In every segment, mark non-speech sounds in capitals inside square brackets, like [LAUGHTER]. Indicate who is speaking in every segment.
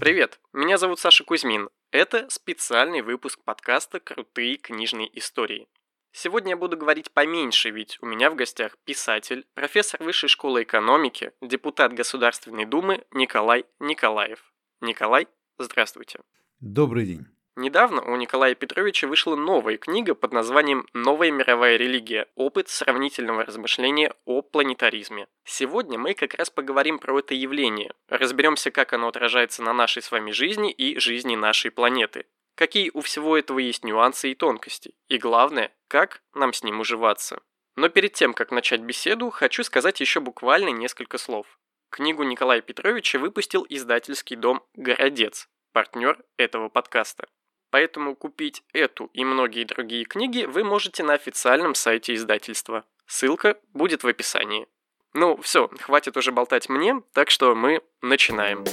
Speaker 1: Привет, меня зовут Саша Кузьмин. Это специальный выпуск подкаста «Крутые книжные истории». Сегодня я буду говорить поменьше, ведь у меня в гостях писатель, профессор Высшей школы экономики, депутат Государственной Думы Николай Николаев. Николай, здравствуйте.
Speaker 2: Добрый день.
Speaker 1: Недавно у Николая Петровича вышла новая книга под названием «Новая мировая религия. Опыт сравнительного размышления о планетаризме». Сегодня мы как раз поговорим про это явление, разберемся, как оно отражается на нашей с вами жизни и жизни нашей планеты, какие у всего этого есть нюансы и тонкости, и главное, как нам с ним уживаться. Но перед тем, как начать беседу, хочу сказать еще буквально несколько слов. Книгу Николая Петровича выпустил издательский дом «Городец», партнер этого подкаста. Поэтому купить эту и многие другие книги вы можете на официальном сайте издательства. Ссылка будет в описании. Ну, все, хватит уже болтать мне, так что мы начинаем.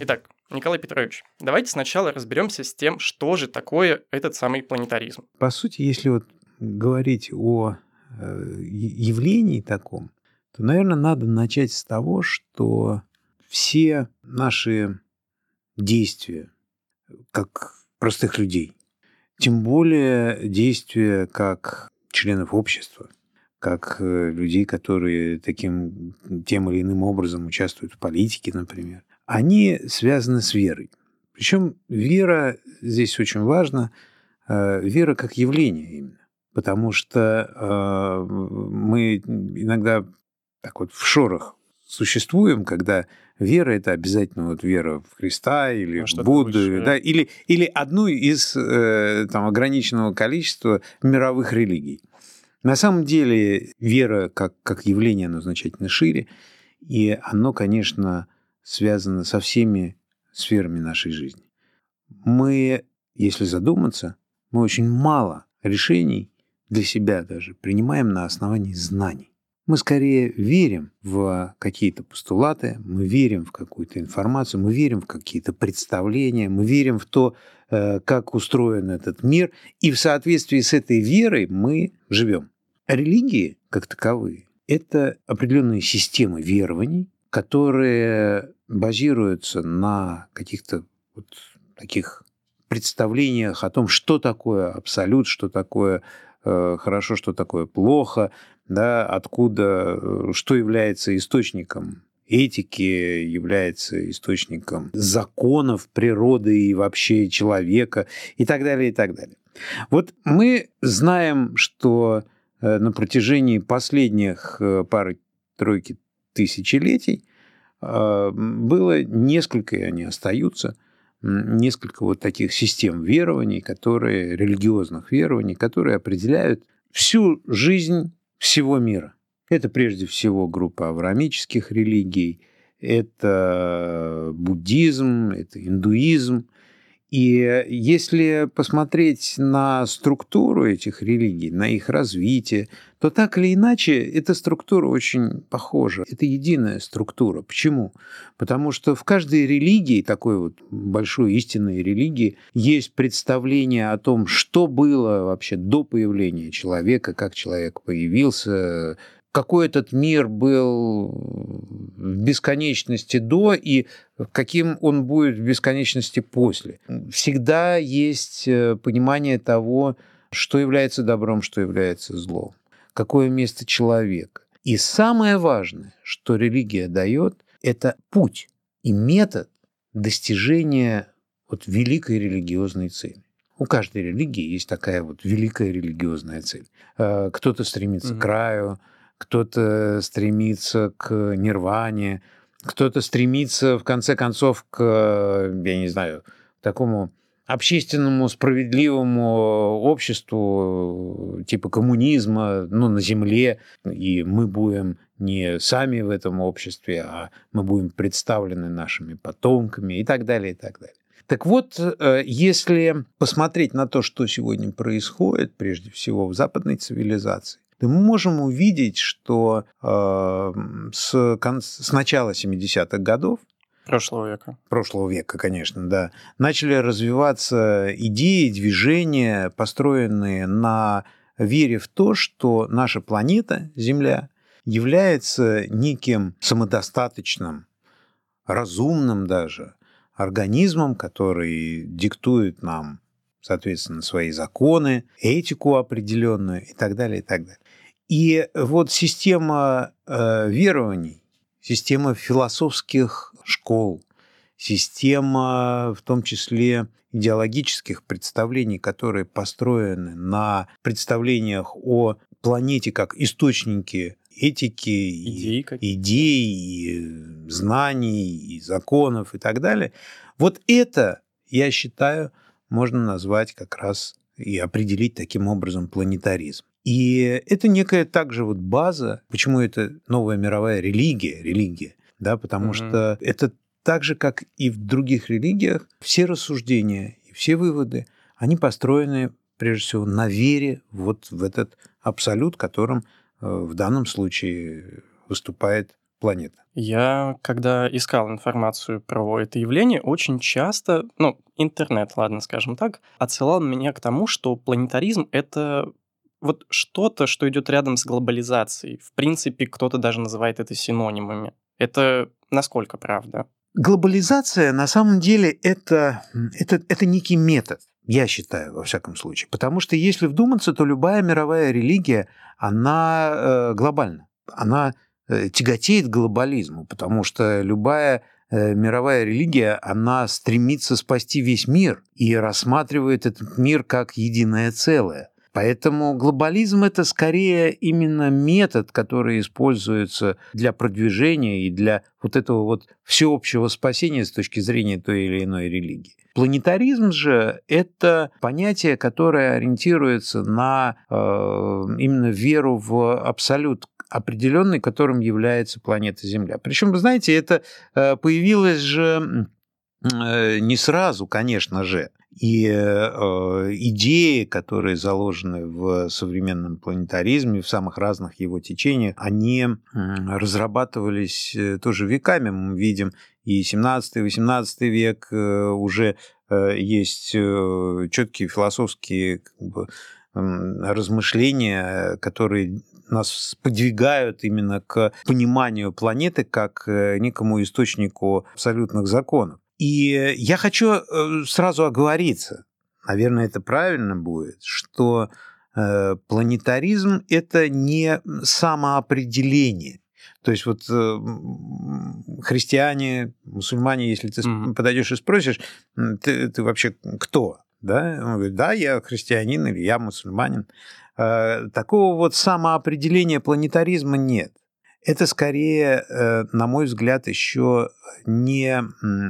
Speaker 1: Итак, Николай Петрович, давайте сначала разберемся с тем, что же такое этот самый планетаризм.
Speaker 2: По сути, если вот говорить о э, явлении таком, то, наверное, надо начать с того, что все наши действия, как простых людей, тем более действия как членов общества, как э, людей, которые таким тем или иным образом участвуют в политике, например, они связаны с верой. Причем вера здесь очень важна, э, вера как явление именно потому что э, мы иногда так вот в шорах существуем, когда вера это обязательно вот вера в Христа или а в Будду, да, или, или одну из э, там, ограниченного количества мировых религий. На самом деле вера как, как явление, оно значительно шире, и оно, конечно, связано со всеми сферами нашей жизни. Мы, если задуматься, мы очень мало решений для себя даже принимаем на основании знаний. Мы скорее верим в какие-то постулаты, мы верим в какую-то информацию, мы верим в какие-то представления, мы верим в то, э, как устроен этот мир, и в соответствии с этой верой мы живем. религии, как таковые, это определенные системы верований, которые базируются на каких-то вот таких представлениях о том, что такое абсолют, что такое хорошо, что такое плохо, да, откуда, э, что является источником этики, является источником законов природы и вообще человека и так далее, и так далее. Вот мы знаем, что э, на протяжении последних пары-тройки тысячелетий было несколько, и они остаются – несколько вот таких систем верований, которые, религиозных верований, которые определяют всю жизнь всего мира. Это прежде всего группа авраамических религий, это буддизм, это индуизм, и если посмотреть на структуру этих религий, на их развитие, то так или иначе эта структура очень похожа. Это единая структура. Почему? Потому что в каждой религии, такой вот большой истинной религии, есть представление о том, что было вообще до появления человека, как человек появился, какой этот мир был в бесконечности до и каким он будет в бесконечности после. Всегда есть э, понимание того, что является добром, что является злом, какое место человека. И самое важное, что религия дает, это путь и метод достижения вот великой религиозной цели. У каждой религии есть такая вот великая религиозная цель. Э, кто-то стремится mm-hmm. к раю, кто-то стремится к нирване, кто-то стремится, в конце концов, к, я не знаю, такому общественному справедливому обществу типа коммунизма ну, на Земле, и мы будем не сами в этом обществе, а мы будем представлены нашими потомками и так далее, и так далее. Так вот, э, если посмотреть на то, что сегодня происходит, прежде всего в западной цивилизации, то мы можем увидеть, что э, с, кон- с начала 70-х годов
Speaker 1: Прошлого века.
Speaker 2: Прошлого века, конечно, да. Начали развиваться идеи, движения, построенные на вере в то, что наша планета, Земля, является неким самодостаточным, разумным даже организмом, который диктует нам, соответственно, свои законы, этику определенную и так далее, и так далее. И вот система э, верований, система философских школ, система в том числе идеологических представлений, которые построены на представлениях о планете как источнике этики, идей, и, идей и знаний, и законов и так далее. Вот это, я считаю, можно назвать как раз и определить таким образом планетаризм. И это некая также вот база, почему это новая мировая религия, религия, да, потому mm-hmm. что это так же, как и в других религиях, все рассуждения и все выводы, они построены прежде всего на вере вот в этот абсолют, которым Э, в данном случае выступает планета.
Speaker 1: Я, когда искал информацию про это явление, очень часто, ну, интернет, ладно, скажем так, отсылал меня к тому, что планетаризм — это вот что-то, что идет рядом с глобализацией. В принципе, кто-то даже называет это синонимами. Это насколько правда?
Speaker 2: Глобализация на самом деле это, это, это некий метод я считаю, во всяком случае. Потому что если вдуматься, то любая мировая религия, она э, глобальна. Она э, тяготеет к глобализму, потому что любая э, мировая религия, она стремится спасти весь мир и рассматривает этот мир как единое целое. Поэтому глобализм это скорее именно метод, который используется для продвижения и для вот этого вот всеобщего спасения с точки зрения той или иной религии. Планетаризм же – это понятие, которое ориентируется на э, именно веру в абсолют, определенный, которым является планета Земля. Причем, вы знаете, это э, появилось же э, не сразу, конечно же. И э, идеи, которые заложены в современном планетаризме, в самых разных его течениях, они разрабатывались э, тоже веками. Мы видим и 17-18 век э, уже есть четкие философские как бы, размышления, которые нас подвигают именно к пониманию планеты как некому источнику абсолютных законов. И я хочу э, сразу оговориться, наверное, это правильно будет, что э, планетаризм – это не самоопределение. То есть вот э, христиане, мусульмане, если ты mm-hmm. подойдешь и спросишь, ты, ты вообще кто? Да? Он говорит, да, я христианин или я мусульманин. Такого вот самоопределения планетаризма нет это скорее, э, на мой взгляд, еще не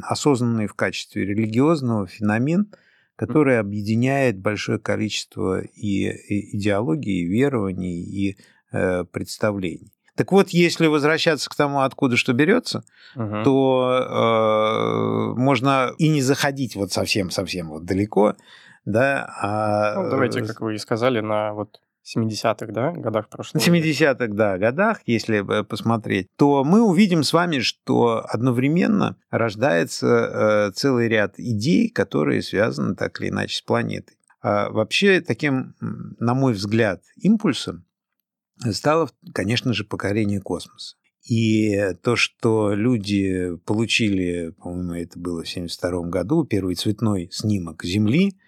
Speaker 2: осознанный в качестве религиозного феномен, который объединяет большое количество и идеологий, и верований, и э, представлений. Так вот, если возвращаться к тому, откуда что берется, угу. то э, можно и не заходить вот совсем-совсем вот далеко, да.
Speaker 1: А... Ну, давайте, как вы и сказали, на вот 70-х, да, годах прошлого
Speaker 2: 70-х, да, годах, если посмотреть, то мы увидим с вами, что одновременно рождается э, целый ряд идей, которые связаны так или иначе с планетой. А вообще таким, на мой взгляд, импульсом стало, конечно же, покорение космоса. И то, что люди получили, по-моему, это было в 1972 году, первый цветной снимок Земли,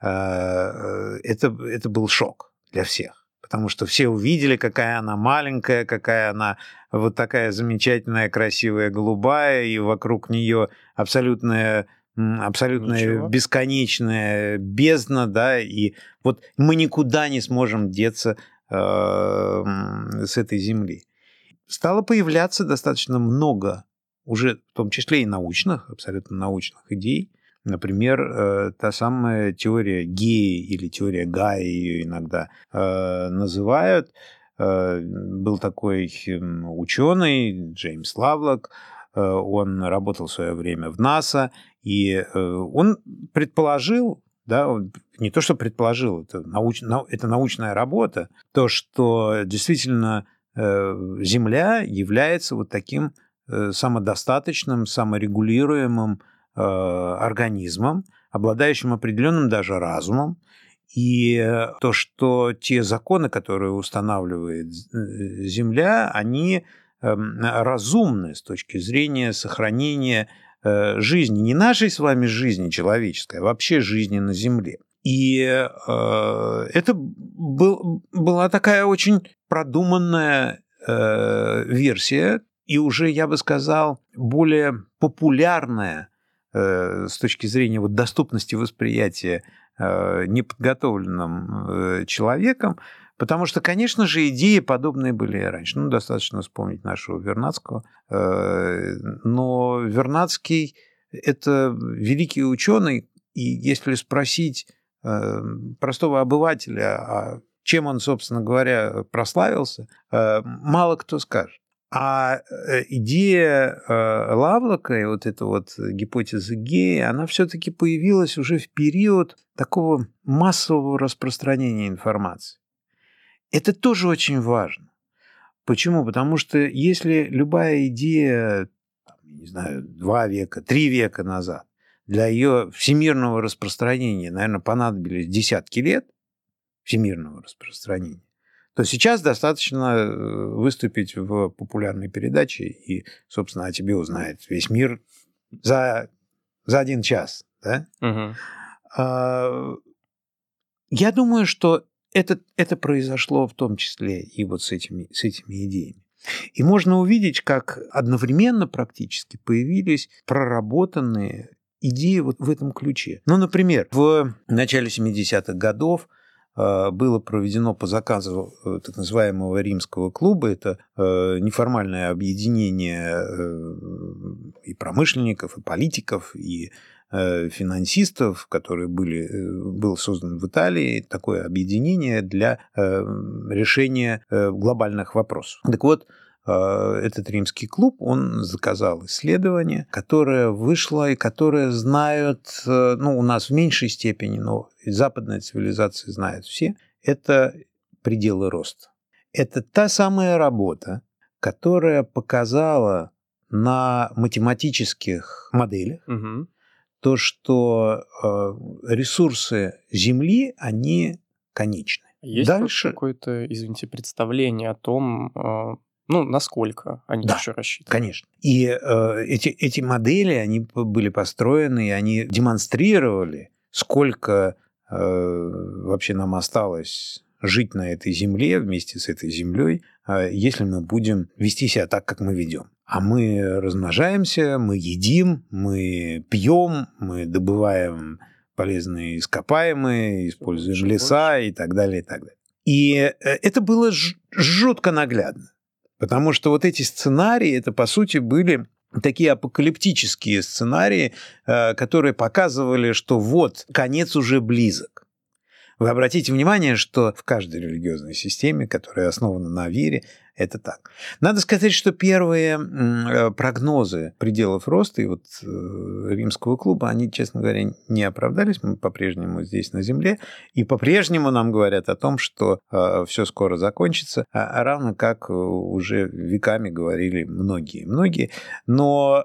Speaker 2: э, э, это, это был шок для всех. Потому что все увидели, какая она маленькая, какая она вот такая замечательная, красивая, голубая, и вокруг нее абсолютная абсолютная Ничего. бесконечная бездна, да, и вот мы никуда не сможем деться э, с этой земли. Стало появляться достаточно много уже в том числе и научных, абсолютно научных идей, Например, э, та самая теория Геи или теория Гая ее иногда э, называют. Э, был такой ученый Джеймс Лавлок, он работал в свое время в НАСА, и он предположил, да, не то, что предположил, это, науч, это научная работа, то, что действительно Земля является вот таким самодостаточным, саморегулируемым э, организмом, обладающим определенным даже разумом, и то, что те законы, которые устанавливает Земля, они эм, разумны с точки зрения сохранения жизни, не нашей с вами жизни человеческой, а вообще жизни на Земле. И э, это был, была такая очень продуманная э, версия, и уже, я бы сказал, более популярная э, с точки зрения вот, доступности восприятия э, неподготовленным э, человеком, потому что, конечно же, идеи подобные были и раньше. Ну, достаточно вспомнить нашего Вернадского. Э, но Вернадский – это великий ученый, и если спросить простого обывателя, а чем он, собственно говоря, прославился, э, мало кто скажет. А э, идея э, Лавлока и вот эта вот гипотеза гея, она все-таки появилась уже в период такого массового распространения информации. Это тоже очень важно. Почему? Потому что если любая идея, не знаю, два века, три века назад для ее всемирного распространения, наверное, понадобились десятки лет всемирного распространения, то сейчас достаточно э, выступить в популярной передаче, и, собственно, о тебе узнает весь мир за, за один час. Да? Угу. Я думаю, что это, это произошло в том числе и вот с этими, с этими идеями. И можно увидеть, как одновременно практически появились проработанные идея вот в этом ключе. Ну, например, в начале 70-х годов было проведено по заказу э, так называемого римского клуба. Это э, неформальное объединение и промышленников, и политиков, и финансистов, которые были, был создан в Италии, такое объединение для решения глобальных вопросов. Так вот, этот римский клуб, он заказал исследование, которое вышло и которое знают, э, ну, у нас в меньшей степени, но западная цивилизация знает все, это пределы роста. Это та самая работа, которая показала на математических моделях угу. то, что э, ресурсы Земли, они конечны.
Speaker 1: Есть Дальше... какое-то, извините, представление о том, э, ну, насколько они да, еще рассчитаны?
Speaker 2: Конечно. И э, эти, эти модели, они были построены, и они демонстрировали, сколько э, вообще нам осталось жить на этой земле вместе с этой землей, э, если мы будем вести себя так, как мы ведем. А мы размножаемся, мы едим, мы пьем, мы добываем полезные ископаемые, используем леса и так далее, и так далее. И э, это было жутко наглядно. Потому что вот эти сценарии, это по сути были такие апокалиптические сценарии, э, которые показывали, что вот конец уже близок. Вы обратите внимание, что в каждой религиозной системе, которая основана на вере, это так. Надо сказать, что первые э, прогнозы пределов роста и вот э, римского клуба, они, честно говоря, не оправдались. Мы по-прежнему здесь на Земле. И по-прежнему нам говорят о том, что э, все скоро закончится, а, а равно как уже веками говорили многие. Многие. Но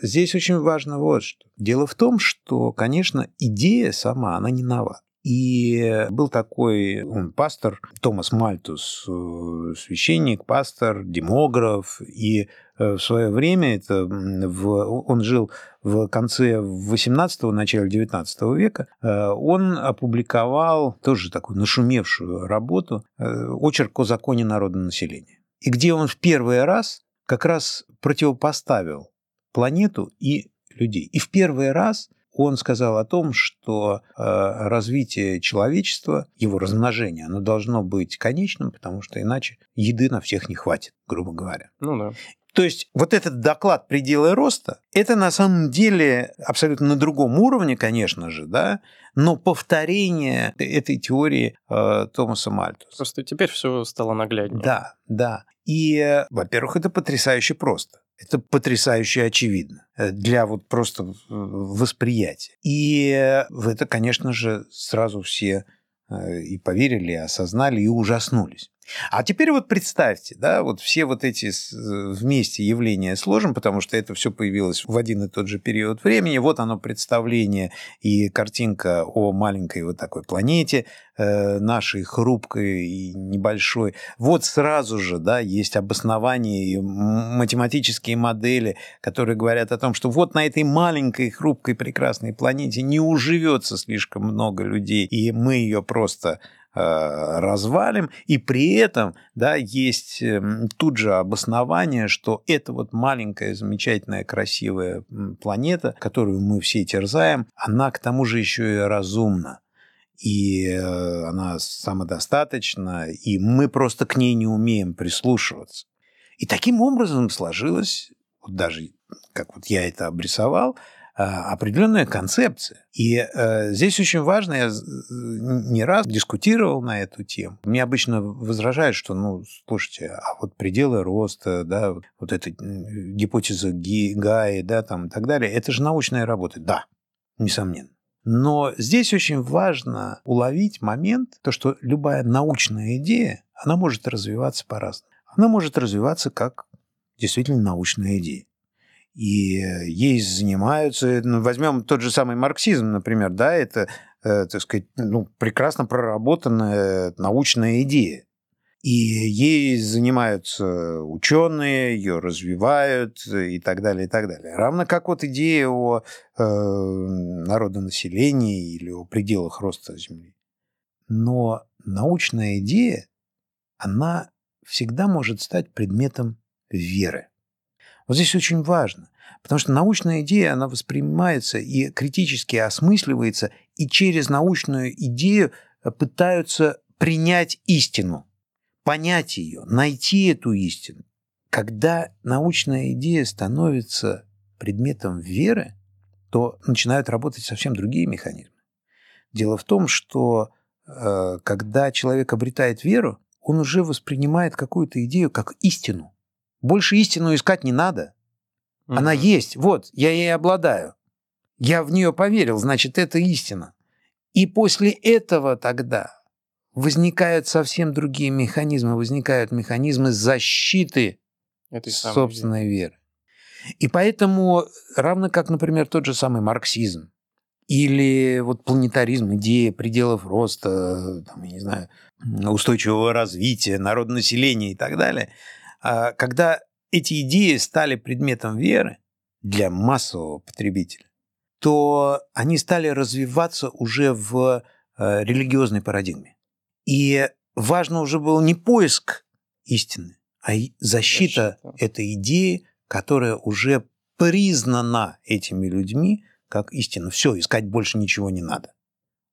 Speaker 2: здесь очень важно вот что. Дело в том, что, конечно, идея сама, она не нова. И был такой он пастор Томас Мальтус, э, священник, пастор, демограф. И э, в свое время это в, он жил в конце 18-го, начале 19 века. Э, он опубликовал тоже такую нашумевшую работу «Очерк о законе народонаселения». И где он в первый раз как раз противопоставил планету и людей. И в первый раз он сказал о том, что э, развитие человечества, его размножение, оно должно быть конечным, потому что иначе еды на всех не хватит, грубо говоря.
Speaker 1: Ну да.
Speaker 2: То есть вот этот доклад пределы роста, это на самом деле абсолютно на другом уровне, конечно же, да, но повторение этой теории э, Томаса Мальтуса.
Speaker 1: Просто теперь все стало нагляднее.
Speaker 2: Да, да. И, во-первых, это потрясающе просто. Это потрясающе очевидно э, для вот просто восприятия. И в это, конечно же, сразу все э, и поверили, и осознали, и ужаснулись. А теперь вот представьте, да, вот все вот эти вместе явления сложим, потому что это все появилось в один и тот же период времени. Вот оно представление и картинка о маленькой вот такой планете, э, нашей хрупкой и небольшой. Вот сразу же, да, есть обоснования и математические модели, которые говорят о том, что вот на этой маленькой, хрупкой, прекрасной планете не уживется слишком много людей, и мы ее просто Э, развалим, и при этом да, есть эм, тут же обоснование, что это вот маленькая, замечательная, красивая планета, которую мы все терзаем, она к тому же еще и разумна. И э, она самодостаточна, и мы просто к ней не умеем прислушиваться. И таким образом сложилось, вот даже как вот я это обрисовал, определенная концепция. И э, здесь очень важно, я не раз дискутировал на эту тему. Мне обычно возражают, что, ну, слушайте, а вот пределы роста, да, вот эта гипотеза Гаи, да, там и так далее, это же научная работа. Да, несомненно. Но здесь очень важно уловить момент, то, что любая научная идея, она может развиваться по-разному. Она может развиваться как действительно научная идея и ей занимаются. Ну, возьмем тот же самый марксизм, например, да, это, э, так сказать, ну, прекрасно проработанная научная идея. И ей занимаются ученые, ее развивают и так далее, и так далее. Равно как вот идея о э, народонаселении или о пределах роста Земли. Но научная идея, она всегда может стать предметом веры. Вот здесь очень важно, потому что научная идея, она воспринимается и критически осмысливается, и через научную идею э, пытаются принять истину, понять ее, найти эту истину. Когда научная идея становится предметом веры, то начинают работать совсем другие механизмы. Дело в том, что э, когда человек обретает веру, он уже воспринимает какую-то идею как истину. Больше истину искать не надо. Угу. Она есть. Вот, я ей обладаю. Я в нее поверил, значит, это истина. И после этого тогда возникают совсем другие механизмы, возникают механизмы защиты Этой собственной веры. И поэтому, равно как, например, тот же самый марксизм или вот планетаризм, идея пределов роста, там, я не знаю, устойчивого развития, народонаселения и так далее – когда эти идеи стали предметом веры для массового потребителя, то они стали развиваться уже в э, религиозной парадигме. И важно уже был не поиск истины, а защита, защита. этой идеи, которая уже признана этими людьми как истина. Все, искать больше ничего не надо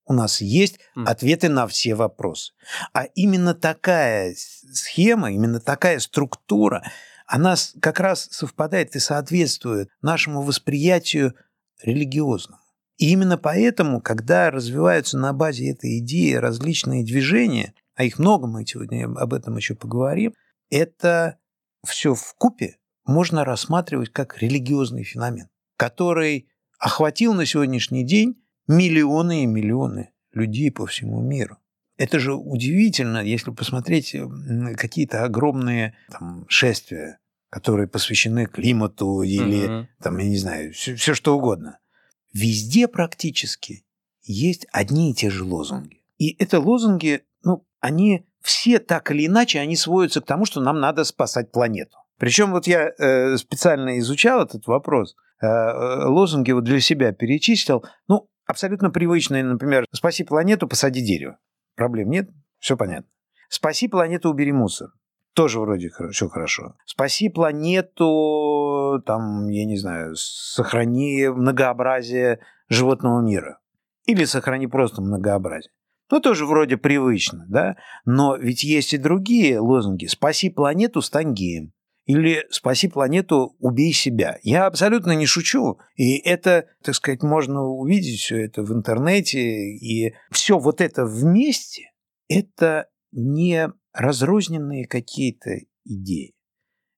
Speaker 2: у нас есть ответы на все вопросы. А именно такая схема, именно такая структура, она как раз совпадает и соответствует нашему восприятию религиозному. И именно поэтому, когда развиваются на базе этой идеи различные движения, а их много, мы сегодня об этом еще поговорим, это все в купе можно рассматривать как религиозный феномен, который охватил на сегодняшний день миллионы и миллионы людей по всему миру. Это же удивительно, если посмотреть какие-то огромные там, шествия, которые посвящены климату или, угу. там, я не знаю, все, все что угодно. Везде практически есть одни и те же лозунги. И это лозунги, ну, они все так или иначе, они сводятся к тому, что нам надо спасать планету. Причем вот я э, специально изучал этот вопрос, э, э лозунги вот для себя перечислил. Ну, абсолютно привычные, например, «Спаси планету, посади дерево». Проблем нет, все понятно. «Спаси планету, убери мусор». Тоже вроде все хорошо. «Спаси планету, там, я не знаю, сохрани многообразие животного мира». Или сохрани просто многообразие. Ну, тоже вроде привычно, да? Но ведь есть и другие лозунги. «Спаси планету, стань геем». Или «Спаси планету, убей себя». Я абсолютно не шучу. И это, так сказать, можно увидеть все это в интернете. И все вот это вместе – это не разрозненные какие-то идеи.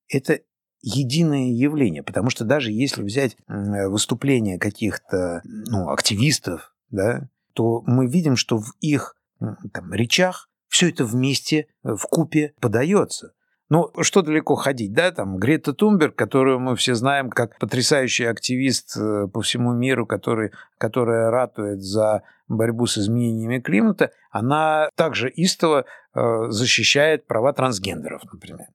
Speaker 2: Это единое явление, потому что даже если взять выступления каких-то ну, активистов, да, то мы видим, что в их там, речах все это вместе в купе подается. Ну, что далеко ходить, да, там Грета Тумберг, которую мы все знаем как потрясающий активист э, по всему миру, который, которая ратует за борьбу с изменениями климата, она также истово э, защищает права трансгендеров, например.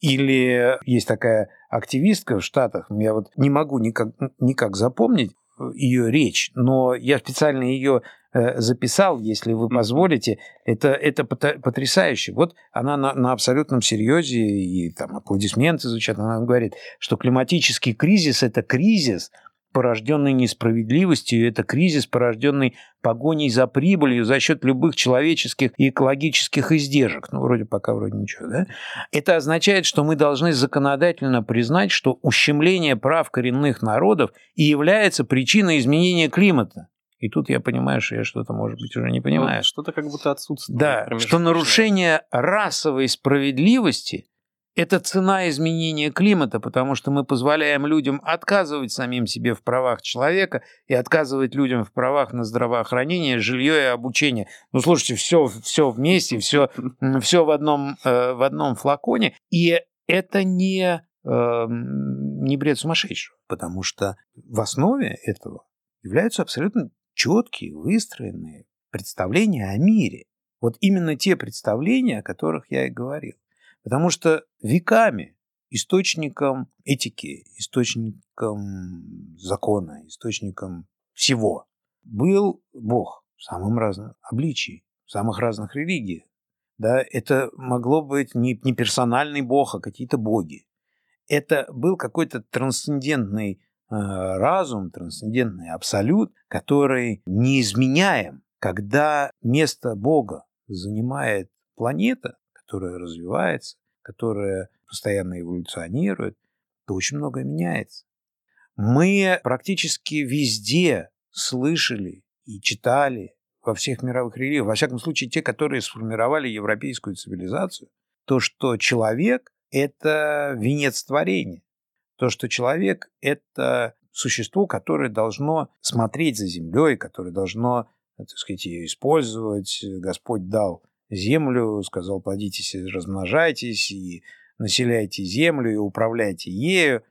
Speaker 2: Или есть такая активистка в Штатах, я вот не могу никак, никак запомнить ее речь, но я специально ее Э, записал, если вы позволите. Это, это потрясающе. Вот она на, на абсолютном серьезе, и там аплодисменты звучат, она говорит, что климатический кризис – это кризис, порожденный несправедливостью, это кризис, порожденный погоней за прибылью за счет любых человеческих и экологических издержек. Ну, вроде пока вроде ничего, да? Это означает, что мы должны законодательно признать, что ущемление прав коренных народов и является причиной изменения климата. И тут я понимаю, что я что-то, может быть, уже не понимаю. Ну,
Speaker 1: что-то как будто отсутствует.
Speaker 2: Да, что нарушение расовой справедливости – это цена изменения климата, потому что мы позволяем людям отказывать самим себе в правах человека и отказывать людям в правах на здравоохранение, жилье и обучение. Ну, слушайте, все, все вместе, все, все в, одном, э, в одном флаконе. И это не, э, не бред сумасшедшего, потому что в основе этого являются абсолютно четкие, выстроенные представления о мире. Вот именно те представления, о которых я и говорил. Потому что веками источником этики, источником закона, источником всего был Бог в самом разном обличии, в самых разных религиях. Да, это могло быть не, не персональный Бог, а какие-то боги. Это был какой-то трансцендентный разум, трансцендентный абсолют, который неизменяем. Когда место Бога занимает планета, которая развивается, которая постоянно эволюционирует, то очень многое меняется. Мы практически везде слышали и читали во всех мировых религиях, во всяком случае те, которые сформировали европейскую цивилизацию, то, что человек – это венец творения. То, что человек – это существо, которое должно смотреть за землей, которое должно, так сказать, ее использовать. Господь дал землю, сказал, плодитесь и размножайтесь, и населяйте землю, и управляйте ею.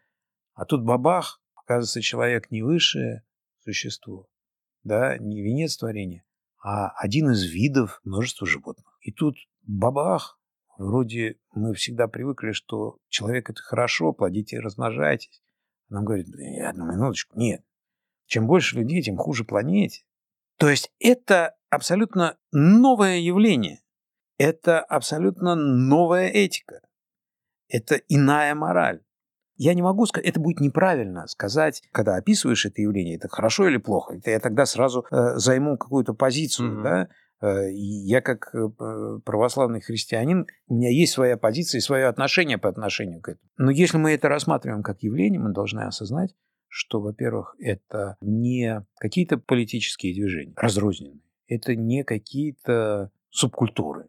Speaker 2: А тут бабах, оказывается, человек не высшее существо, да, не венец творения, а один из видов множества животных. И тут бабах, Вроде мы всегда привыкли, что человек это хорошо, плодите и размножайтесь. Нам говорят, одну минуточку, нет. Чем больше людей, тем хуже планете. То есть это абсолютно новое явление. Это абсолютно новая этика. Это иная мораль. Я не могу сказать, это будет неправильно сказать, когда описываешь это явление, это хорошо или плохо. Это я тогда сразу э, займу какую-то позицию, mm-hmm. да, я как э, православный христианин, у меня есть своя позиция и свое отношение по отношению к этому. Но если мы это рассматриваем как явление, мы должны осознать, что, во-первых, это не какие-то политические движения разрозненные, это не какие-то субкультуры,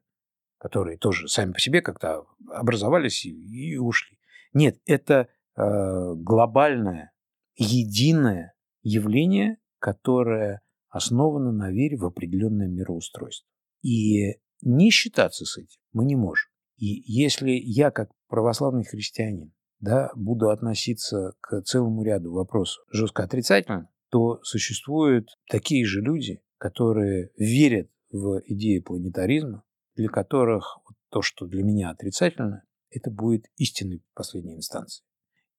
Speaker 2: которые тоже сами по себе как-то образовались и ушли. Нет, это э, глобальное, единое явление, которое основана на вере в определенное мироустройство. И не считаться с этим мы не можем. И если я, как православный христианин, да, буду относиться к целому ряду вопросов жестко отрицательно, то существуют такие же люди, которые верят в идею планетаризма, для которых то, что для меня отрицательно, это будет истинной последней инстанции.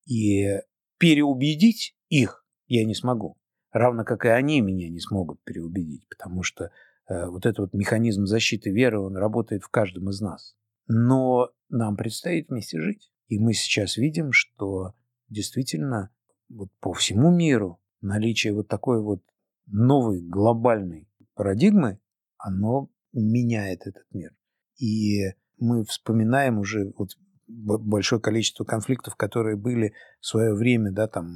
Speaker 2: И переубедить их я не смогу равно как и они меня не смогут переубедить, потому что э, вот этот вот механизм защиты веры, он работает в каждом из нас. Но нам предстоит вместе жить. И мы сейчас видим, что действительно вот по всему миру наличие вот такой вот новой глобальной парадигмы, оно меняет этот мир. И мы вспоминаем уже вот большое количество конфликтов, которые были в свое время, да, там,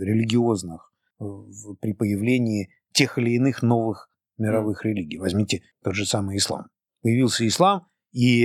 Speaker 2: религиозных, при появлении тех или иных новых мировых религий. Возьмите тот же самый ислам. Появился ислам, и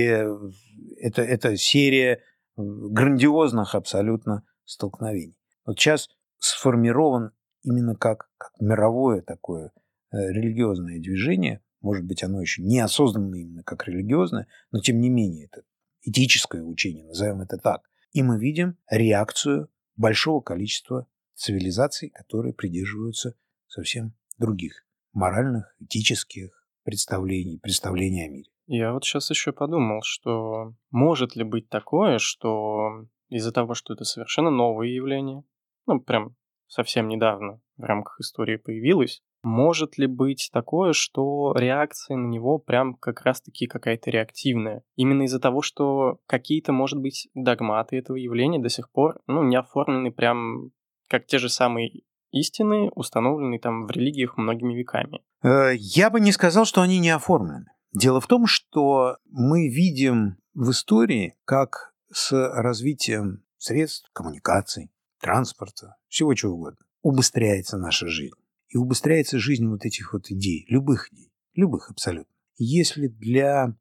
Speaker 2: это, это серия грандиозных абсолютно столкновений. Вот сейчас сформирован именно как, как мировое такое э, религиозное движение может быть, оно еще не осознанно именно как религиозное, но тем не менее это этическое учение, назовем это так. И мы видим реакцию большого количества цивилизаций, которые придерживаются совсем других моральных, этических представлений, представлений о мире.
Speaker 1: Я вот сейчас еще подумал, что может ли быть такое, что из-за того, что это совершенно новое явление, ну, прям совсем недавно в рамках истории появилось, может ли быть такое, что реакция на него прям как раз-таки какая-то реактивная? Именно из-за того, что какие-то, может быть, догматы этого явления до сих пор, ну, не оформлены прям как те же самые истины, установленные там в религиях многими веками.
Speaker 2: Э, я бы не сказал, что они не оформлены. Дело в том, что мы видим в истории, как с развитием средств коммуникаций, транспорта, всего чего угодно, убыстряется наша жизнь. И убыстряется жизнь вот этих вот идей, любых идей, любых абсолютно. Если для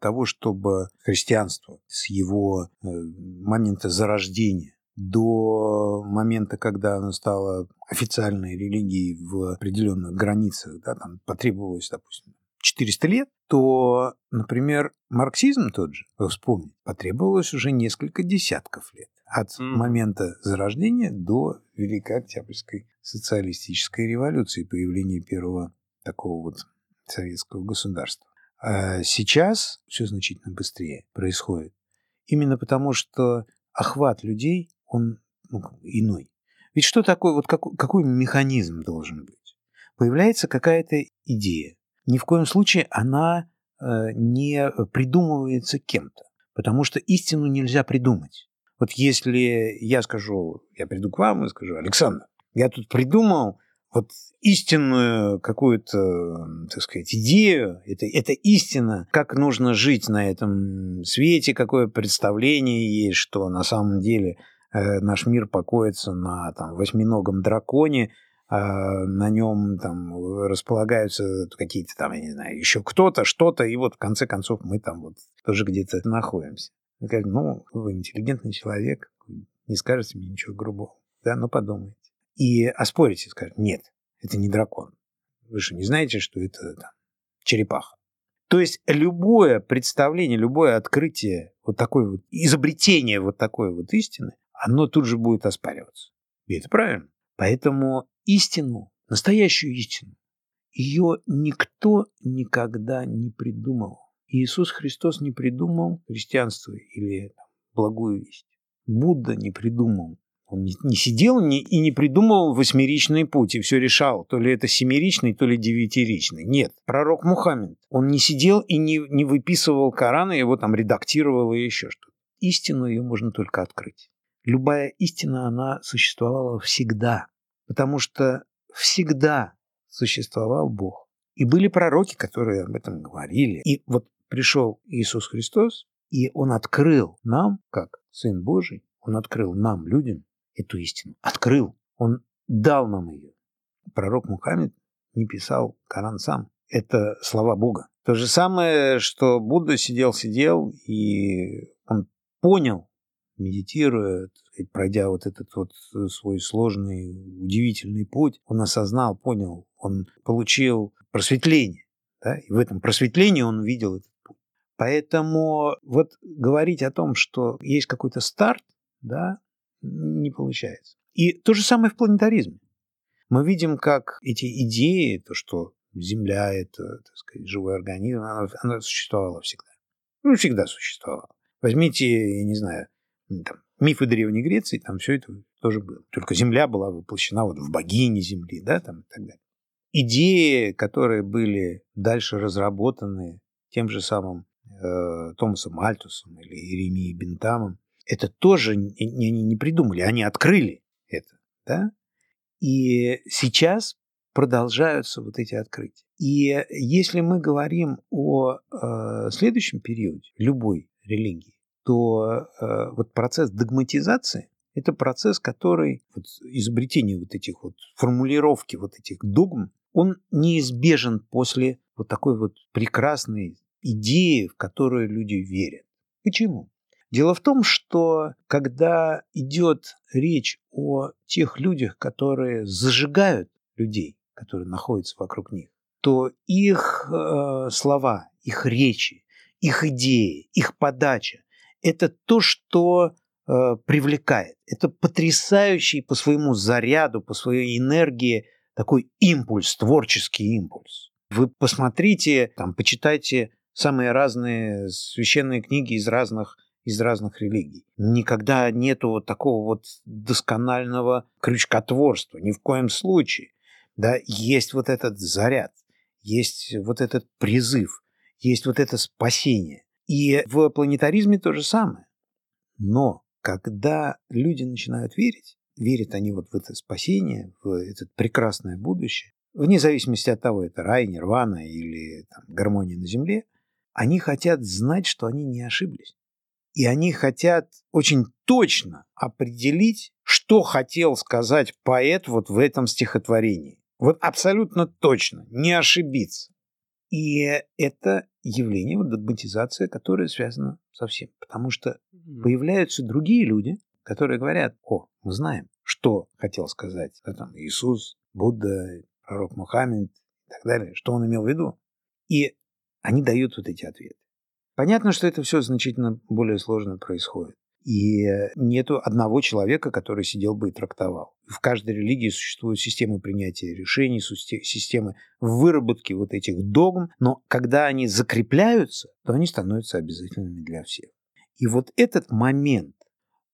Speaker 2: того, чтобы христианство с его э, момента зарождения до момента, когда оно стало официальной религией в определенных границах, да, там потребовалось, допустим, 400 лет, то, например, марксизм тот же, вы вспомните, потребовалось уже несколько десятков лет. От mm. момента зарождения до Великой Октябрьской социалистической революции, появления первого такого вот советского государства. А сейчас все значительно быстрее происходит. Именно потому, что охват людей он ну, иной. Ведь что такое, вот какой, какой механизм должен быть? Появляется какая-то идея. Ни в коем случае она э, не придумывается кем-то, потому что истину нельзя придумать. Вот если я скажу, я приду к вам и скажу, Александр, я тут придумал вот истинную какую-то, так сказать, идею, это, это истина, как нужно жить на этом свете, какое представление есть, что на самом деле наш мир покоится на там, восьминогом драконе, а на нем там располагаются какие-то там, я не знаю, еще кто-то, что-то, и вот в конце концов мы там вот тоже где-то находимся. ну, вы интеллигентный человек, не скажете мне ничего грубого, да, но подумайте. И оспорите, скажете, нет, это не дракон. Вы что, не знаете, что это там, черепаха? То есть любое представление, любое открытие вот такой вот, изобретение вот такой вот истины, оно тут же будет оспариваться. И это правильно. Поэтому истину, настоящую истину, ее никто никогда не придумал. Иисус Христос не придумал христианство или благую весть. Будда не придумал. Он не, сидел и не придумывал восьмеричный путь и все решал, то ли это семеричный, то ли девятиричный. Нет, пророк Мухаммед, он не сидел и не, не выписывал Коран, и его там редактировал и еще что-то. Истину ее можно только открыть любая истина, она существовала всегда, потому что всегда существовал Бог. И были пророки, которые об этом говорили. И вот пришел Иисус Христос, и Он открыл нам, как Сын Божий, Он открыл нам, людям, эту истину. Открыл. Он дал нам ее. Пророк Мухаммед не писал Коран сам. Это слова Бога. То же самое, что Будда сидел-сидел, и он понял медитируя, пройдя вот этот вот э, свой сложный, удивительный путь, он осознал, понял, он получил просветление. Да? И в этом просветлении он видел этот путь. Поэтому вот говорить о том, что есть какой-то старт, да, не получается. И то же самое в планетаризме. Мы видим, как эти идеи, то, что Земля – это, так сказать, живой организм, она, она существовала всегда. Ну, всегда существовала. Возьмите, я не знаю, там, мифы Древней Греции, там все это тоже было. Только Земля была воплощена вот в богине Земли, да, там и так далее. Идеи, которые были дальше разработаны тем же самым э, Томасом Мальтусом или Иеремией Бентамом, это тоже не, не, не придумали, они открыли это, да. И сейчас продолжаются вот эти открытия. И если мы говорим о э, следующем периоде любой религии, то э, вот процесс догматизации – это процесс, который, вот, изобретение вот этих вот, формулировки вот этих догм, он неизбежен после вот такой вот прекрасной идеи, в которую люди верят. Почему? Дело в том, что когда идет речь о тех людях, которые зажигают людей, которые находятся вокруг них, то их э, слова, их речи, их идеи, их подача – это то, что э, привлекает. Это потрясающий по своему заряду, по своей энергии такой импульс, творческий импульс. Вы посмотрите, там, почитайте самые разные священные книги из разных из разных религий. Никогда нету вот такого вот досконального крючкотворства, ни в коем случае. Да, есть вот этот заряд, есть вот этот призыв, есть вот это спасение. И в планетаризме то же самое. Но когда люди начинают верить, верят они вот в это спасение, в это прекрасное будущее, вне зависимости от того, это рай, нирвана или там, гармония на земле, они хотят знать, что они не ошиблись. И они хотят очень точно определить, что хотел сказать поэт вот в этом стихотворении. Вот абсолютно точно, не ошибиться. И это явление, вот догматизация, которая связана со всем. Потому что появляются другие люди, которые говорят, о, мы знаем, что хотел сказать там, Иисус, Будда, пророк Мухаммед и так далее, что он имел в виду. И они дают вот эти ответы. Понятно, что это все значительно более сложно происходит. И нету одного человека, который сидел бы и трактовал. В каждой религии существует система принятия решений, системы выработки вот этих догм, но когда они закрепляются, то они становятся обязательными для всех. И вот этот момент,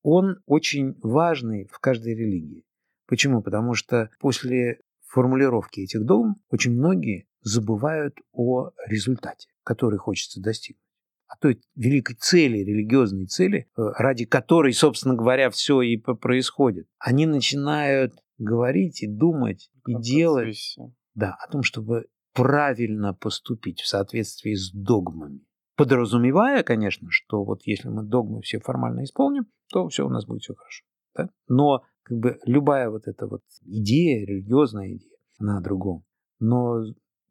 Speaker 2: он очень важный в каждой религии. Почему? Потому что после формулировки этих догм очень многие забывают о результате, который хочется достигнуть о той великой цели, религиозной цели, э, ради которой, собственно говоря, все и происходит. Они начинают говорить и думать и делать да, о том, чтобы правильно поступить в соответствии с догмами. Подразумевая, конечно, что вот если мы догмы все формально исполним, то все у нас будет все хорошо. Да? Но как бы любая вот эта вот идея, религиозная идея, она о другом. Но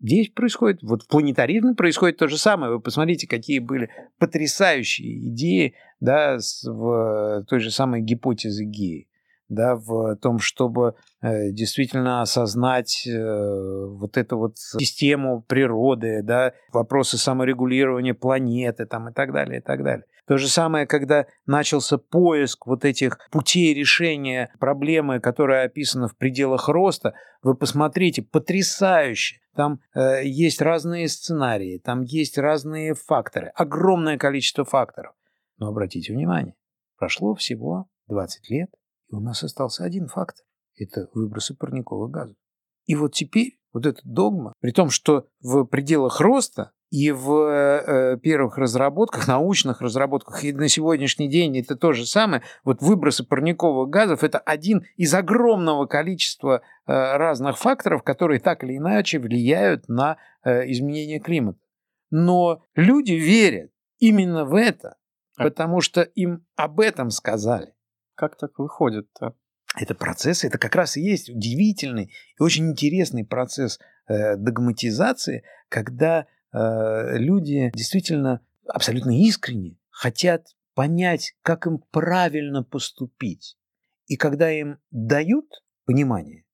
Speaker 2: Здесь происходит, вот в планетаризме происходит то же самое. Вы посмотрите, какие были потрясающие идеи да, в той же самой гипотезе Геи да, в том, чтобы э, действительно осознать э, вот эту вот систему природы, да, вопросы саморегулирования планеты там, и так далее, и так далее. То же самое, когда начался поиск вот этих путей решения проблемы, которая описана в пределах роста, вы посмотрите, потрясающе. Там э, есть разные сценарии, там есть разные факторы, огромное количество факторов. Но обратите внимание, прошло всего 20 лет, и у нас остался один фактор – это выбросы парниковых газов. И вот теперь вот эта догма, при том, что в пределах роста и в э, первых разработках, научных разработках, и на сегодняшний день это то же самое, вот выбросы парниковых газов – это один из огромного количества э, разных факторов, которые так или иначе влияют на э, изменение климата. Но люди верят именно в это, а потому что им об этом сказали.
Speaker 1: Как так выходит-то?
Speaker 2: Это процесс, это как раз и есть удивительный и очень интересный процесс догматизации, когда люди действительно абсолютно искренне хотят понять, как им правильно поступить. И когда им дают понимание,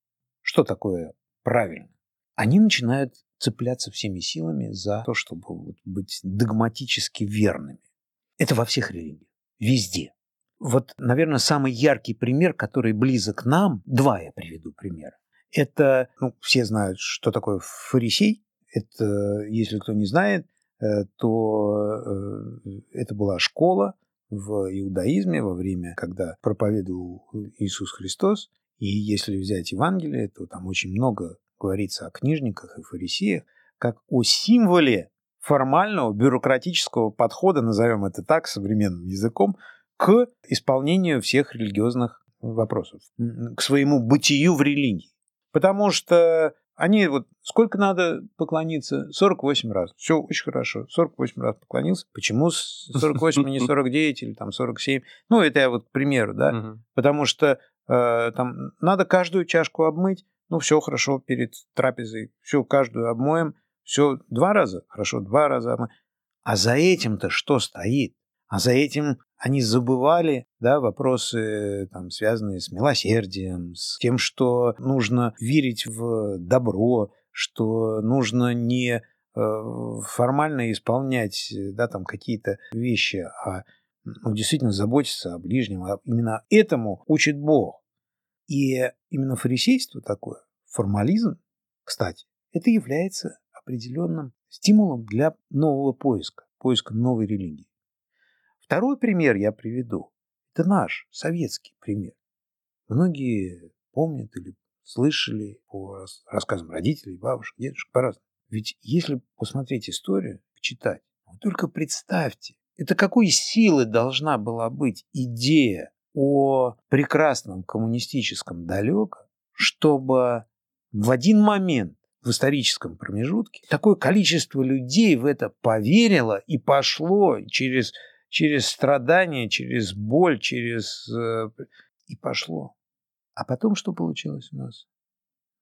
Speaker 2: что такое правильно, они начинают цепляться всеми силами за то, чтобы быть догматически верными. Это во всех религиях, везде. Вот, наверное, самый яркий пример, который близок нам, два я приведу примера. Это, ну, все знают, что такое фарисей. Это, если кто не знает, э, то э, это была школа в иудаизме во время, когда проповедовал Иисус Христос. И если взять Евангелие, то там очень много говорится о книжниках и фарисеях, как о символе формального бюрократического подхода, назовем это так, современным языком, к исполнению всех религиозных вопросов, к своему бытию в религии. Потому что они вот сколько надо поклониться? 48 раз. Все очень хорошо. 48 раз поклонился. Почему 48, а не [LAUGHS] 49 или там 47? Ну, это я вот к примеру, да. Потому что э, там надо каждую чашку обмыть. Ну, все хорошо перед трапезой. Все, каждую обмоем. Все два раза. Хорошо, два раза обмоем. А за этим-то что стоит? А за этим они забывали да, вопросы, там, связанные с милосердием, с тем, что нужно верить в добро, что нужно не формально исполнять да, там какие-то вещи, а ну, действительно заботиться о ближнем. А именно этому учит Бог. И именно фарисейство такое, формализм, кстати, это является определенным стимулом для нового поиска, поиска новой религии. Второй пример я приведу. Это наш советский пример. Многие помнят или слышали по рассказам родителей, бабушек, дедушек по-разному. Ведь если посмотреть историю, почитать, вы только представьте, это какой силы должна была быть идея о прекрасном коммунистическом далеко, чтобы в один момент в историческом промежутке такое количество людей в это поверило и пошло через, через страдания, через боль, через... Э, и пошло. А потом что получилось у нас?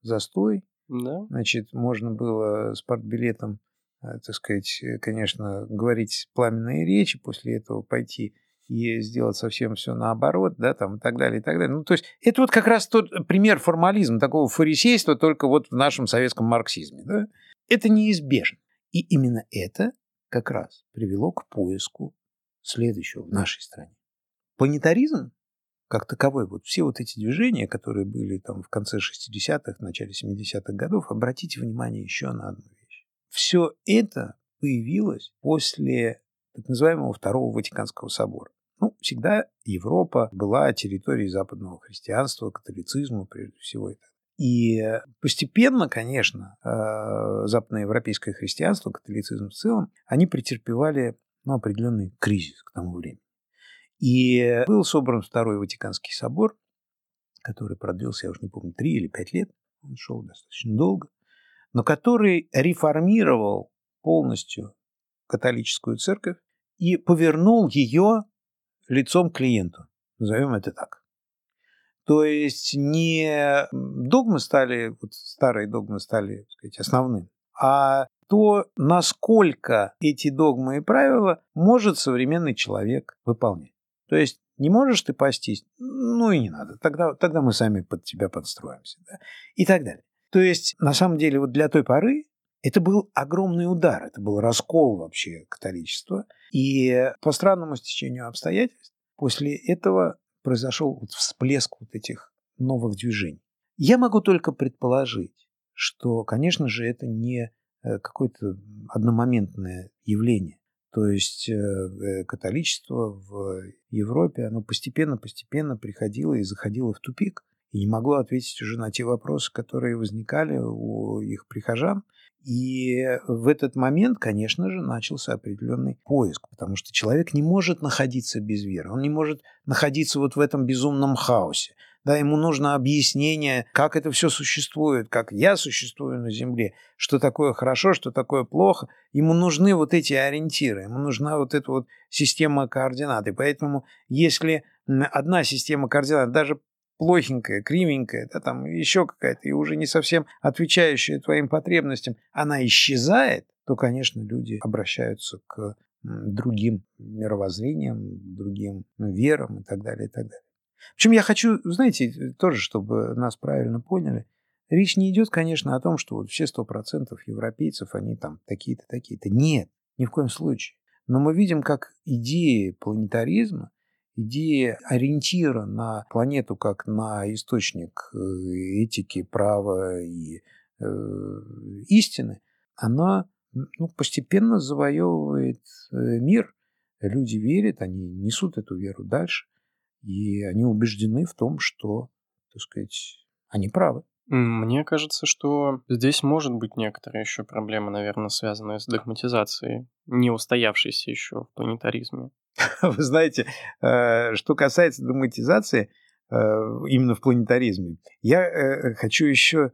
Speaker 2: Застой.
Speaker 1: Да.
Speaker 2: Значит, можно было с партбилетом, э, так сказать, э, конечно, говорить пламенные речи, после этого пойти и сделать совсем все наоборот, да, там и так далее, и так далее. Ну, то есть это вот как раз тот пример формализма, такого фарисейства, только вот в нашем советском марксизме, да. Это неизбежно. И именно это как раз привело к поиску следующего в нашей стране. Планетаризм как таковой, вот все вот эти движения, которые были там в конце 60-х, начале 70-х годов, обратите внимание еще на одну вещь. Все это появилось после так называемого Второго Ватиканского собора. Ну, всегда Европа была территорией западного христианства, католицизма, прежде всего. И постепенно, конечно, э, западноевропейское христианство, католицизм в целом, они претерпевали ну, определенный кризис к тому времени. И был собран Второй Ватиканский собор, который продлился, я уже не помню, три или пять лет, он шел достаточно долго, но который реформировал полностью католическую церковь и повернул ее лицом к клиенту. Назовем это так. То есть не догмы стали, вот старые догмы стали, так сказать, основным, а то, насколько эти догмы и правила может современный человек выполнять. То есть не можешь ты пастись, ну и не надо, тогда, тогда мы сами под тебя подстроимся. Да? И так далее. То есть, на самом деле, вот для той поры это был огромный удар, это был раскол вообще католичества. И по странному стечению обстоятельств после этого произошел вот всплеск вот этих новых движений. Я могу только предположить, что, конечно же, это не какое-то одномоментное явление. То есть э, э, католичество в Европе, оно постепенно-постепенно приходило и заходило в тупик и не могло ответить уже на те вопросы, которые возникали у их прихожан. И в этот момент, конечно же, начался определенный поиск, потому что человек не может находиться без веры, он не может находиться вот в этом безумном хаосе. Да, ему нужно объяснение, как это все существует, как я существую на Земле, что такое хорошо, что такое плохо. Ему нужны вот эти ориентиры, ему нужна вот эта вот система координат. И поэтому, если одна система координат, даже плохенькая, кривенькая, да, там еще какая-то, и уже не совсем отвечающая твоим потребностям, она исчезает, то, конечно, люди обращаются к другим мировоззрениям, другим верам и так далее, и так далее. Причем я хочу, знаете, тоже, чтобы нас правильно поняли, речь не идет, конечно, о том, что вот все сто процентов европейцев, они там такие-то, такие-то. Нет, ни в коем случае. Но мы видим, как идеи планетаризма идея ориентира на планету как на источник э, этики, права и э, истины, она ну, постепенно завоевывает э, мир. Люди верят, они несут эту веру дальше, и они убеждены в том, что, так сказать, они правы.
Speaker 1: Мне кажется, что здесь может быть некоторая еще проблема, наверное, связанная с догматизацией, не устоявшейся еще в планетаризме. [LAUGHS]
Speaker 2: Вы знаете, э, что касается догматизации, э, именно в планетаризме, я э, хочу еще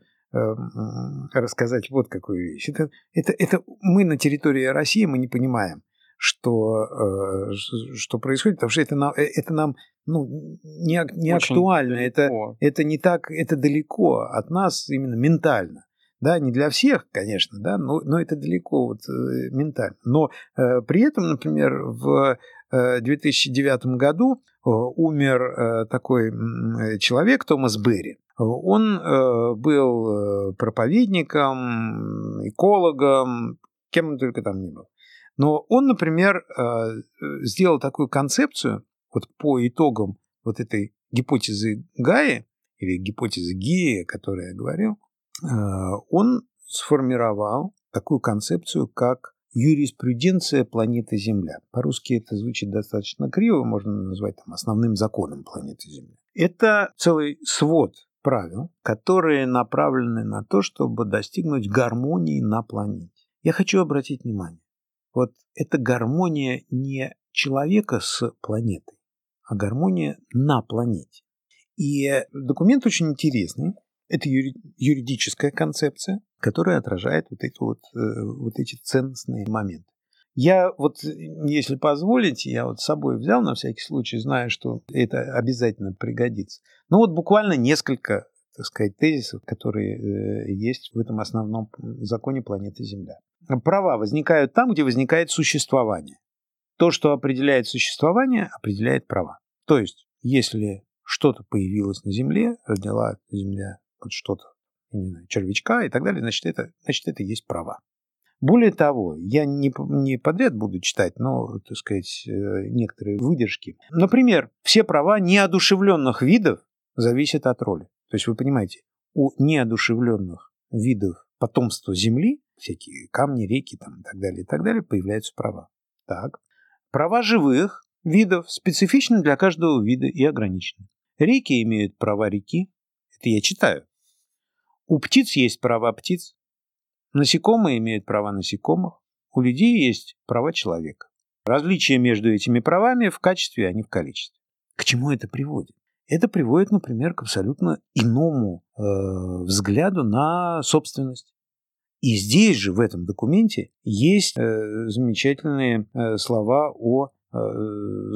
Speaker 2: рассказать вот какую вещь. Это, это, это мы на территории России мы не понимаем, что, что происходит, потому что это нам, это нам ну, не, не актуально, это, это не так, это далеко от нас именно ментально. Да, не для всех, конечно, да, но, но это далеко вот, ментально. Но э, при этом, например, в 2009 году э, умер э, такой человек Томас Берри. Он э, был э, проповедником, экологом, кем он только там не был. Но он, например, сделал такую концепцию, вот по итогам вот этой гипотезы Гаи, или гипотезы Гия, о которой я говорил, он сформировал такую концепцию, как юриспруденция планеты Земля. По-русски это звучит достаточно криво, можно назвать там, основным законом планеты Земля. Это целый свод правил, которые направлены на то, чтобы достигнуть гармонии на планете. Я хочу обратить внимание, вот эта гармония не человека с планетой, а гармония на планете. И документ очень интересный. Это юридическая концепция, которая отражает вот эти, вот, э, вот эти ценностные моменты. Я вот, если позволите, я вот с собой взял на всякий случай, зная, что это обязательно пригодится. Ну вот буквально несколько, так сказать, тезисов, которые э, есть в этом основном законе планеты Земля. Права возникают там, где возникает существование. То, что определяет существование, определяет права. То есть, если что-то появилось на Земле, родила Земля вот что-то, не знаю, червячка и так далее, значит, это, значит, это есть права. Более того, я не, не подряд буду читать, но, так сказать, э, некоторые выдержки. Например, все права неодушевленных видов зависят от роли. То есть вы понимаете, у неодушевленных видов потомства Земли, всякие камни, реки там, и так далее, и так далее, появляются права. Так. Права живых видов специфичны для каждого вида и ограничены. Реки имеют права реки. Это я читаю. У птиц есть права птиц. Насекомые имеют права насекомых, у людей есть права человека. Различие между этими правами в качестве, а не в количестве. К чему это приводит? Это приводит, например, к абсолютно иному э, взгляду на собственность. И здесь же, в этом документе, есть э, замечательные э, слова о э,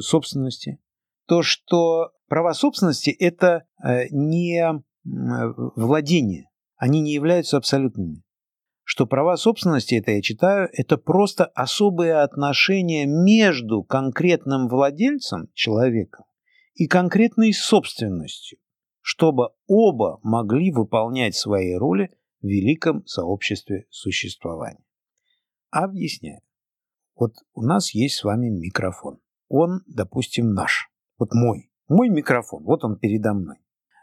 Speaker 2: собственности. То, что права собственности – это э, не э, владение, они не являются абсолютными что права собственности, это я читаю, это просто особые отношения между конкретным владельцем, человеком, и конкретной собственностью, чтобы оба могли выполнять свои роли в великом сообществе существования. Объясняю. Вот у нас есть с вами микрофон. Он, допустим, наш. Вот мой. Мой микрофон. Вот он передо мной.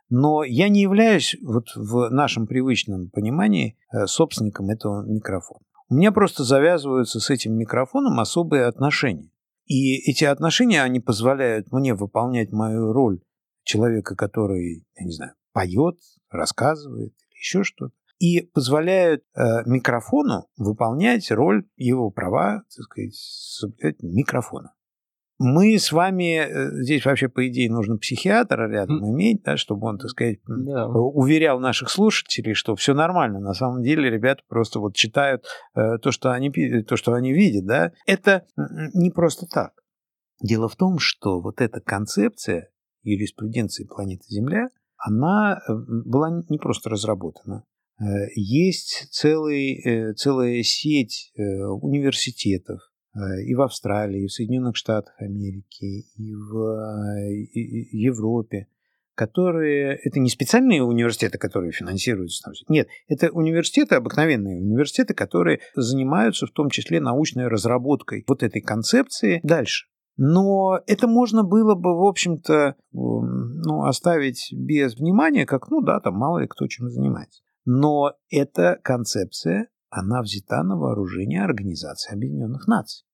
Speaker 2: Но я не являюсь вот в нашем привычном понимании э, собственником этого микрофона. У меня просто завязываются с этим микрофоном особые отношения. И эти отношения, они позволяют мне выполнять мою роль человека, который, я не знаю, поет, рассказывает еще что-то. И позволяют э, микрофону выполнять роль его права, так сказать, микрофона мы с вами, э, здесь вообще, по идее, нужно психиатра рядом mm. иметь, да, чтобы он, так сказать, yeah. уверял наших слушателей, что все нормально. На самом деле ребята просто вот читают э, то, что они, то, что они видят. Да. Это не просто так. Дело в том, что вот эта концепция юриспруденции планеты Земля, она э, была не просто разработана. Есть целый, целая сеть университетов, Э, и в Австралии, и в Соединенных Штатах Америки, и в Европе, которые... Это не специальные университеты, которые финансируются. Нет, это университеты, обыкновенные университеты, которые занимаются в том числе научной разработкой вот этой концепции дальше. Но это можно было бы, в общем-то, ну, оставить без внимания, как, ну да, там мало ли кто чем занимается. Но эта концепция она взята на вооружение Организации Объединенных Наций.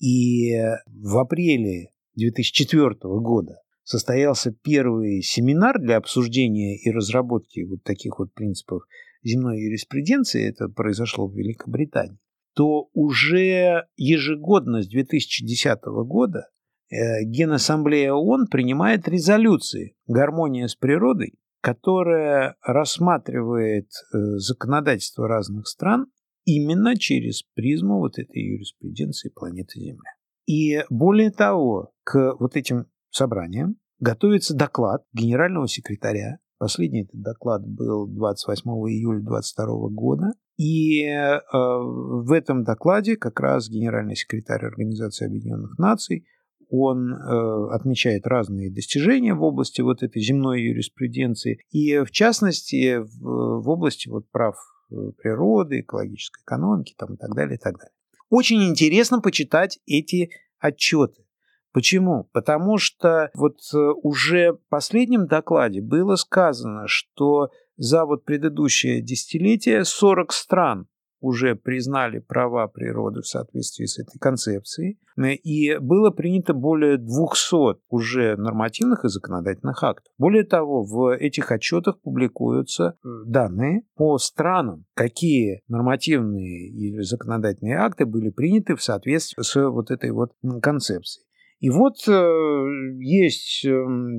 Speaker 2: И в апреле 2004 года состоялся первый семинар для обсуждения и разработки вот таких вот принципов земной юриспруденции, это произошло в Великобритании, то уже ежегодно с 2010 года э, Генассамблея ООН принимает резолюции «Гармония с природой», которая рассматривает э, законодательство разных стран именно через призму вот этой юриспруденции планеты Земля. И более того, к вот этим собраниям готовится доклад генерального секретаря. Последний этот доклад был 28 июля 2022 года. И э, в этом докладе как раз генеральный секретарь Организации Объединенных Наций он э, отмечает разные достижения в области вот этой земной юриспруденции, и в частности в, в области вот прав природы, экологической экономики там, и так далее, и так далее. Очень интересно почитать эти отчеты. Почему? Потому что вот э, уже в последнем докладе было сказано, что за вот предыдущее десятилетие 40 стран уже признали права природы в соответствии с этой концепцией, и было принято более 200 уже нормативных и законодательных актов. Более того, в этих отчетах публикуются э, данные по странам, какие нормативные или законодательные акты были приняты в соответствии с вот этой вот концепцией. И вот э, есть э,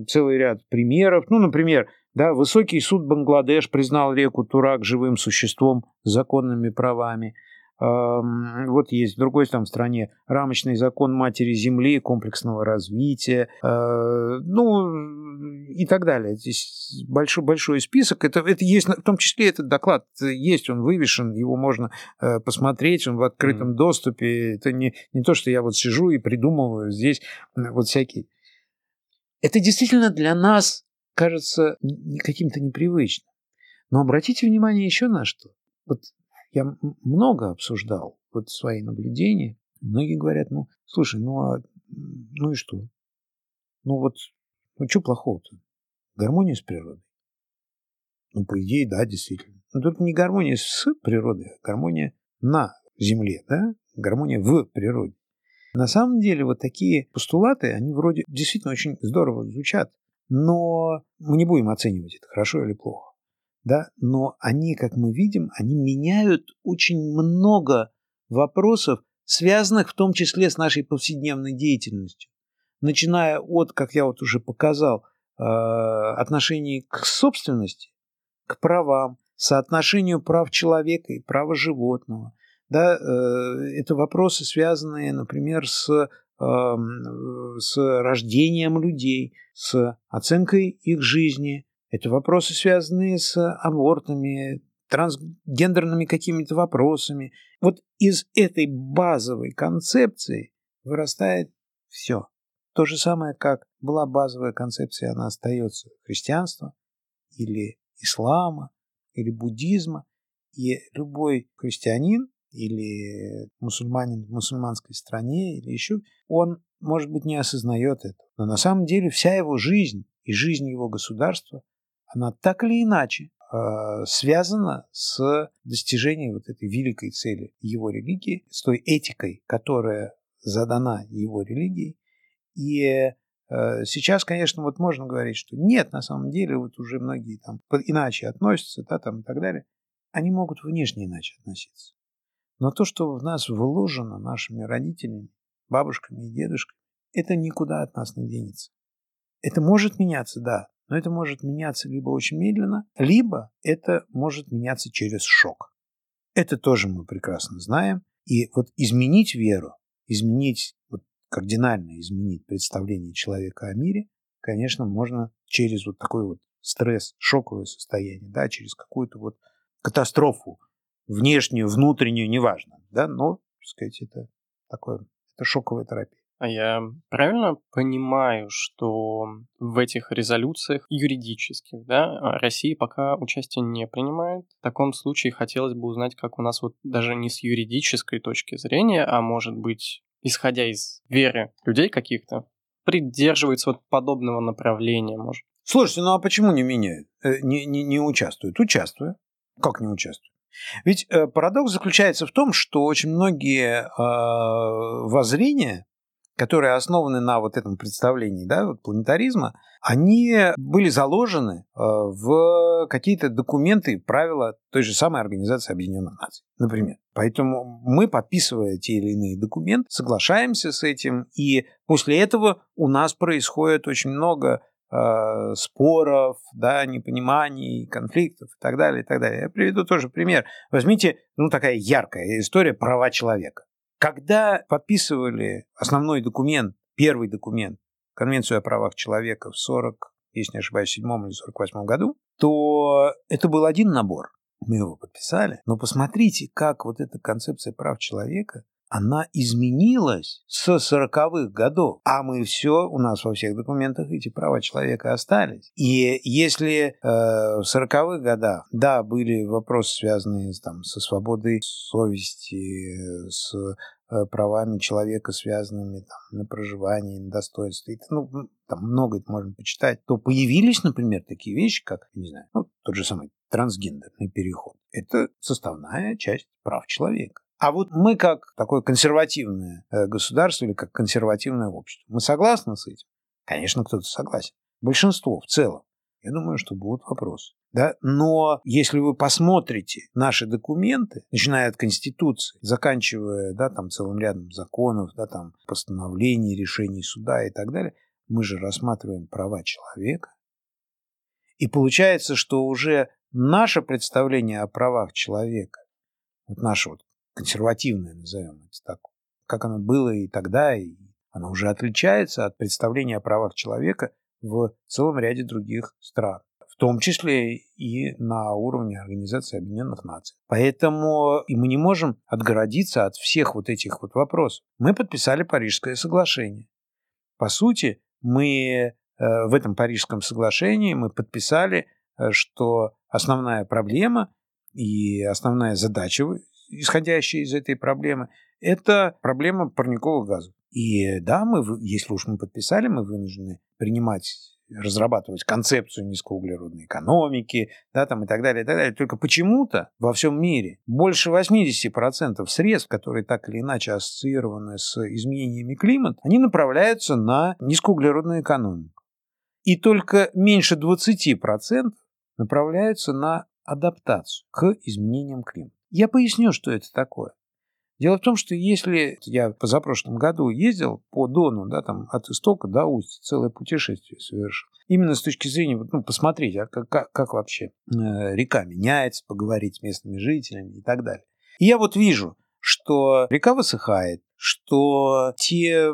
Speaker 2: целый ряд примеров. Ну, например, да, высокий суд Бангладеш признал реку Турак живым существом с законными правами. Вот есть в другой там стране рамочный закон матери земли, комплексного развития, э, ну и так далее. Здесь большой, большой список. Это, это есть, в том числе этот доклад есть, он вывешен, его можно э, посмотреть, он в открытом mm. доступе. Это не, не то, что я вот сижу и придумываю здесь вот всякие. Это действительно для нас кажется каким-то непривычным. Но обратите внимание еще на что. Вот я много обсуждал вот свои наблюдения. Многие говорят, ну, слушай, ну а ну и что? Ну вот, ну что плохого-то? Гармония с природой. Ну, по идее, да, действительно. Но только не гармония с природой, а гармония на Земле, да? Гармония в природе. На самом деле вот такие постулаты, они вроде действительно очень здорово звучат. Но мы не будем оценивать это, хорошо или плохо. Да? Но они, как мы видим, они меняют очень много вопросов, связанных в том числе с нашей повседневной деятельностью. Начиная от, как я вот уже показал, э, отношений к собственности, к правам, соотношению прав человека и права животного. Да, э, это вопросы, связанные, например, с с рождением людей, с оценкой их жизни. Это вопросы, связанные с абортами, трансгендерными какими-то вопросами. Вот из этой базовой концепции вырастает все. То же самое, как была базовая концепция, она остается христианства или ислама или буддизма. И любой христианин или мусульманин в мусульманской стране, или еще, он, может быть, не осознает это. Но на самом деле вся его жизнь и жизнь его государства, она так или иначе э, связана с достижением вот этой великой цели его религии, с той этикой, которая задана его религией. И э, сейчас, конечно, вот можно говорить, что нет, на самом деле, вот уже многие там иначе относятся, да, там и так далее. Они могут внешне иначе относиться. Но то, что в нас вложено нашими родителями, бабушками и дедушками, это никуда от нас не денется. Это может меняться, да, но это может меняться либо очень медленно, либо это может меняться через шок. Это тоже мы прекрасно знаем. И вот изменить веру, изменить, вот кардинально изменить представление человека о мире, конечно, можно через вот такой вот стресс, шоковое состояние, да, через какую-то вот катастрофу, внешнюю, внутреннюю, неважно, да, но, так сказать, это такое, это шоковая терапия.
Speaker 1: А я правильно понимаю, что в этих резолюциях юридических, да, Россия пока участие не принимает? В таком случае хотелось бы узнать, как у нас вот даже не с юридической точки зрения, а может быть, исходя из веры людей каких-то, придерживается вот подобного направления, может.
Speaker 2: Слушайте, ну а почему не меняют, э, не, не, не участвуют? Участвуют. Как не участвуют? Ведь э, парадокс заключается в том, что очень многие э, воззрения, которые основаны на вот этом представлении да, вот планетаризма, они были заложены э, в какие-то документы, правила той же самой Организации Объединенных Наций, например. Поэтому мы, подписывая те или иные документы, соглашаемся с этим, и после этого у нас происходит очень много Э, споров, да, непониманий, конфликтов и так далее, и так далее. Я приведу тоже пример. Возьмите, ну, такая яркая история права человека. Когда подписывали основной документ, первый документ, Конвенцию о правах человека в 40, если не ошибаюсь, 7 или 48 году, то это был один набор. Мы его подписали. Но посмотрите, как вот эта концепция прав человека она изменилась с 40-х годов, а мы все, у нас во всех документах эти права человека остались. И если э, в 40-х годах, да, были вопросы, связанные там, со свободой совести, с э, правами человека, связанными там, на проживание, на достоинство, и, ну, там много это можно почитать, то появились, например, такие вещи, как, не знаю, ну, тот же самый трансгендерный переход. Это составная часть прав человека. А вот мы как такое консервативное э, государство или как консервативное общество, мы согласны с этим? Конечно, кто-то согласен. Большинство в целом. Я думаю, что будут вопросы. Да? Но если вы посмотрите наши документы, начиная от Конституции, заканчивая да, там, целым рядом законов, да, там, постановлений, решений суда и так далее, мы же рассматриваем права человека. И получается, что уже наше представление о правах человека, вот наше вот консервативное, назовем это так, как оно было и тогда, и оно уже отличается от представления о правах человека в целом ряде других стран, в том числе и на уровне Организации Объединенных Наций. Поэтому и мы не можем отгородиться от всех вот этих вот вопросов. Мы подписали Парижское соглашение. По сути, мы э, в этом Парижском соглашении мы подписали, э, что основная проблема и основная задача исходящая из этой проблемы, это проблема парниковых газов. И да, мы, если уж мы подписали, мы вынуждены принимать разрабатывать концепцию низкоуглеродной экономики, да, там и так далее, и так далее. Только почему-то во всем мире больше 80% средств, которые так или иначе ассоциированы с изменениями климата, они направляются на низкоуглеродную экономику. И только меньше 20% направляются на адаптацию к изменениям климата. Я поясню, что это такое. Дело в том, что если я позапрошлом году ездил по Дону, да, там от истока до устья, целое путешествие совершил. Именно с точки зрения, ну, посмотреть, а как, как, вообще э, река меняется, поговорить с местными жителями и так далее. И я вот вижу, что река высыхает, что те э,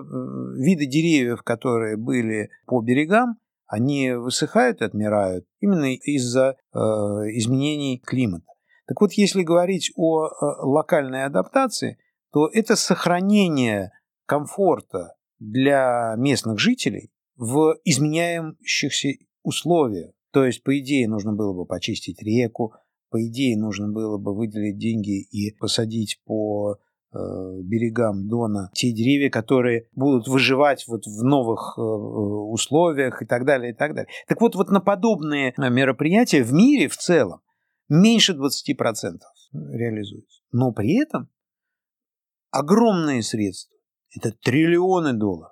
Speaker 2: виды деревьев, которые были по берегам, они высыхают и отмирают именно из-за э, изменений климата. Так вот, если говорить о э, локальной адаптации, то это сохранение комфорта для местных жителей в изменяющихся условиях. То есть, по идее, нужно было бы почистить реку, по идее, нужно было бы выделить деньги и посадить по э, берегам Дона те деревья, которые будут выживать вот в новых э, условиях и так далее, и так далее. Так вот, вот на подобные мероприятия в мире в целом меньше 20% реализуется. Но при этом огромные средства, это триллионы долларов,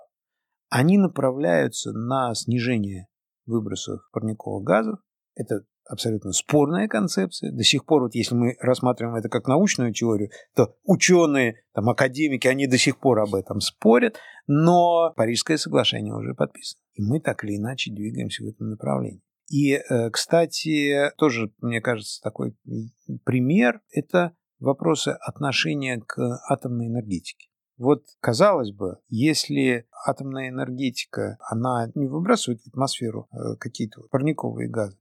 Speaker 2: они направляются на снижение выбросов парниковых газов. Это абсолютно спорная концепция. До сих пор, вот если мы рассматриваем это как научную теорию, то ученые, там, академики, они до сих пор об этом спорят, но Парижское соглашение уже подписано. И мы так или иначе двигаемся в этом направлении. И, э, кстати, тоже, мне кажется, такой пример – это вопросы отношения к атомной энергетике. Вот, казалось бы, если атомная энергетика, она не выбрасывает в атмосферу э, какие-то парниковые газы,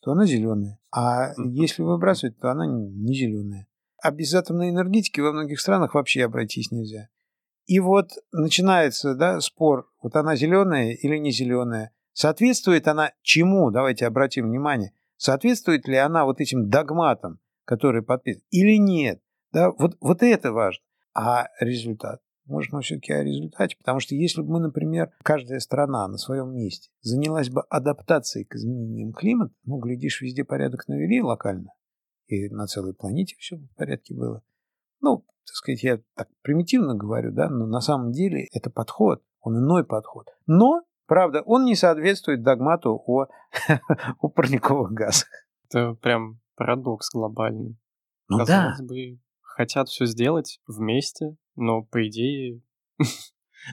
Speaker 2: то она зеленая. А если выбрасывает, то она не зеленая. А без атомной энергетики во многих странах вообще обойтись нельзя. И вот начинается да, спор, вот она зеленая или не зеленая. Соответствует она чему? Давайте обратим внимание. Соответствует ли она вот этим догматам, которые подписаны, или нет? Да, вот, вот это важно. А результат? Может, мы все-таки о результате? Потому что если бы мы, например, каждая страна на своем месте занялась бы адаптацией к изменениям климата, ну, глядишь, везде порядок навели локально, и на целой планете все в порядке было. Ну, так сказать, я так примитивно говорю, да, но на самом деле это подход, он иной подход. Но Правда, он не соответствует догмату о, [LAUGHS] о парниковых газах.
Speaker 1: Это прям парадокс глобальный.
Speaker 2: Ну
Speaker 1: Казалось
Speaker 2: да.
Speaker 1: бы, хотят все сделать вместе, но по идее [LAUGHS]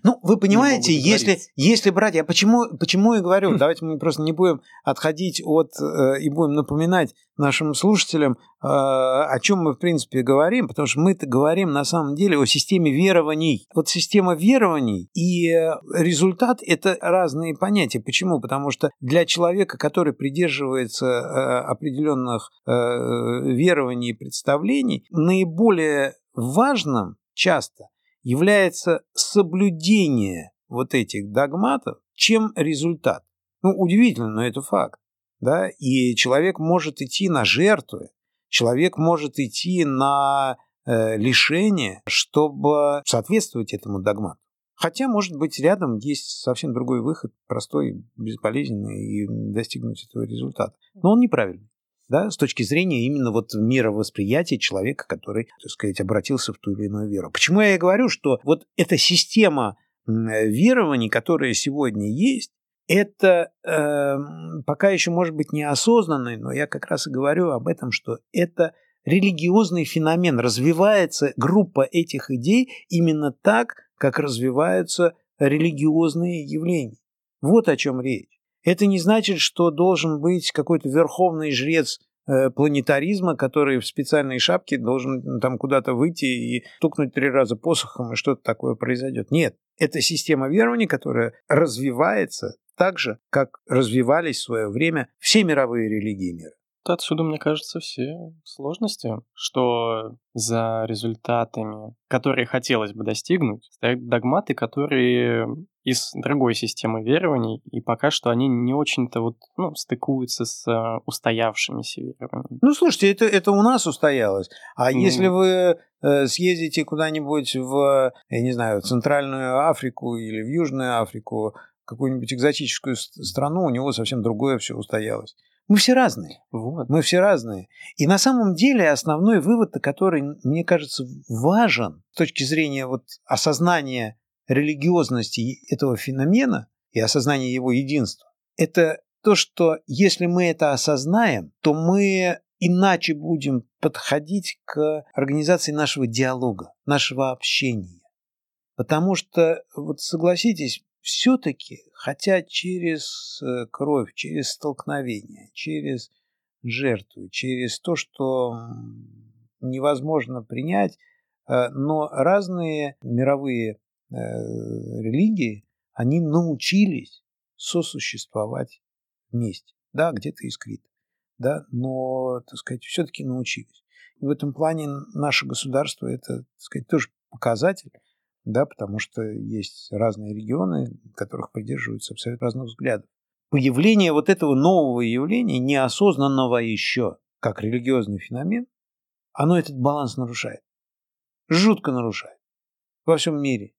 Speaker 2: Ну, вы понимаете, если, если брать, я почему, почему и говорю, давайте мы просто не будем отходить от э, и будем напоминать нашим слушателям, э, о чем мы, в принципе, говорим, потому что мы-то говорим на самом деле о системе верований. Вот система верований и результат – это разные понятия. Почему? Потому что для человека, который придерживается э, определенных э, верований и представлений, наиболее важным часто – является соблюдение вот этих догматов, чем результат. Ну, удивительно, но это факт. Да? И человек может идти на жертвы, человек может идти на э, лишение, чтобы соответствовать этому догмату. Хотя, может быть, рядом есть совсем другой выход, простой, безболезненный, и достигнуть этого результата. Но он неправильный. Да, с точки зрения именно вот мировосприятия человека, который, так сказать, обратился в ту или иную веру. Почему я и говорю, что вот эта система верований, которая сегодня есть, это э, пока еще может быть неосознанный, но я как раз и говорю об этом, что это религиозный феномен. Развивается группа этих идей именно так, как развиваются религиозные явления. Вот о чем речь. Это не значит, что должен быть какой-то верховный жрец э, планетаризма, который в специальной шапке должен там куда-то выйти и стукнуть три раза посохом, и что-то такое произойдет. Нет, это система верований, которая развивается так же, как развивались в свое время все мировые религии мира.
Speaker 1: Отсюда, мне кажется, все сложности, что за результатами, которые хотелось бы достигнуть, стоят догматы, которые из другой системы верований, и пока что они не очень-то вот, ну, стыкуются с э, устоявшимися верованиями.
Speaker 2: Ну, слушайте, это, это у нас устоялось. А mm. если вы э, съездите куда-нибудь в, я не знаю, в Центральную Африку или в Южную Африку, какую-нибудь экзотическую страну, у него совсем другое все устоялось. Мы все разные. Вот. Мы все разные. И на самом деле основной вывод, который, мне кажется, важен с точки зрения вот осознания религиозности этого феномена и осознания его единства, это то, что если мы это осознаем, то мы иначе будем подходить к организации нашего диалога, нашего общения. Потому что, вот согласитесь, все-таки, хотя через э, кровь, через столкновение, через жертву, через то, что невозможно принять, э, но разные мировые религии, они научились сосуществовать вместе. Да, где-то искрит, да, но, так сказать, все-таки научились. И в этом плане наше государство – это, так сказать, тоже показатель, да, потому что есть разные регионы, которых придерживаются абсолютно разных взглядов. Появление вот этого нового явления, неосознанного еще, как религиозный феномен, оно этот баланс нарушает. Жутко нарушает. Во всем мире.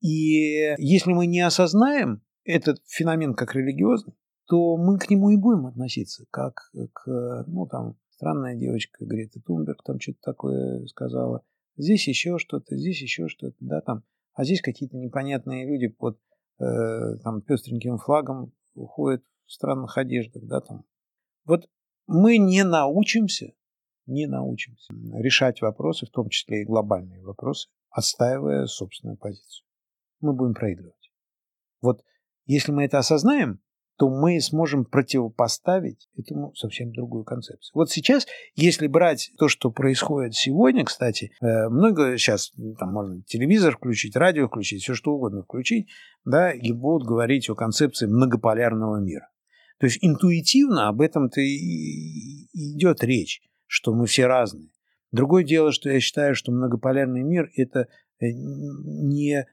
Speaker 2: И если мы не осознаем этот феномен как религиозный, то мы к нему и будем относиться, как к, ну, там, странная девочка Грета Тунберг там что-то такое сказала, здесь еще что-то, здесь еще что-то, да, там, а здесь какие-то непонятные люди под э, там пестреньким флагом уходят в странных одеждах, да, там. Вот мы не научимся, не научимся решать вопросы, в том числе и глобальные вопросы, отстаивая собственную позицию. Мы будем проигрывать. Вот если мы это осознаем, то мы сможем противопоставить этому совсем другую концепцию. Вот сейчас, если брать то, что происходит сегодня, кстати, э, много сейчас там можно телевизор включить, радио включить, все что угодно включить, да, и будут говорить о концепции многополярного мира. То есть интуитивно об этом-то и идет речь, что мы все разные. Другое дело, что я считаю, что многополярный мир – это э, не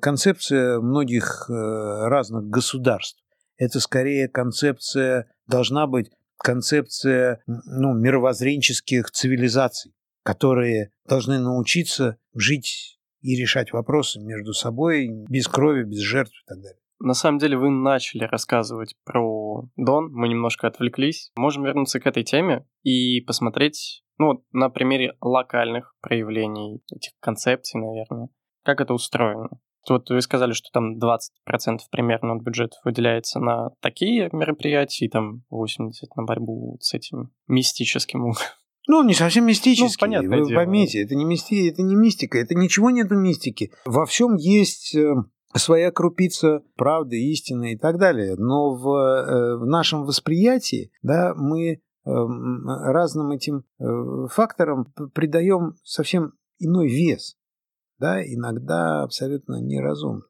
Speaker 2: концепция многих разных государств, это скорее концепция, должна быть концепция ну, мировоззренческих цивилизаций, которые должны научиться жить и решать вопросы между собой без крови, без жертв и так далее.
Speaker 1: На самом деле вы начали рассказывать про Дон, мы немножко отвлеклись. Можем вернуться к этой теме и посмотреть ну, на примере локальных проявлений этих концепций, наверное. Как это устроено? Вот вы сказали, что там 20% примерно от бюджета выделяется на такие мероприятия, и там 80% на борьбу с этим мистическим
Speaker 2: ну, не совсем мистический. Ну, понятно. Вы дело. поймите, это не, мисти, это не мистика, это ничего нету мистики. Во всем есть э, своя крупица правды, истины и так далее. Но в, э, в нашем восприятии да, мы э, разным этим факторам придаем совсем иной вес да, иногда абсолютно неразумно.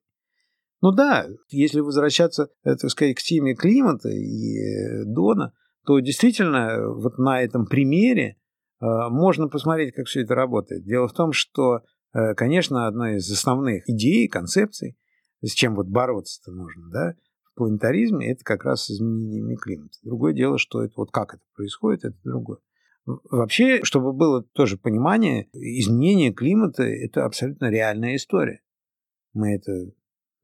Speaker 2: Ну да, если возвращаться, э, так сказать, к теме климата и э, Дона, то действительно вот на этом примере э, можно посмотреть, как все это работает. Дело в том, что э, конечно, одна из основных идей, концепций, с чем вот бороться-то нужно, да, в планетаризме, это как раз изменениями климата. Другое дело, что это вот как это происходит, это другое. Вообще, чтобы было тоже понимание, изменение климата – это абсолютно реальная история. Мы это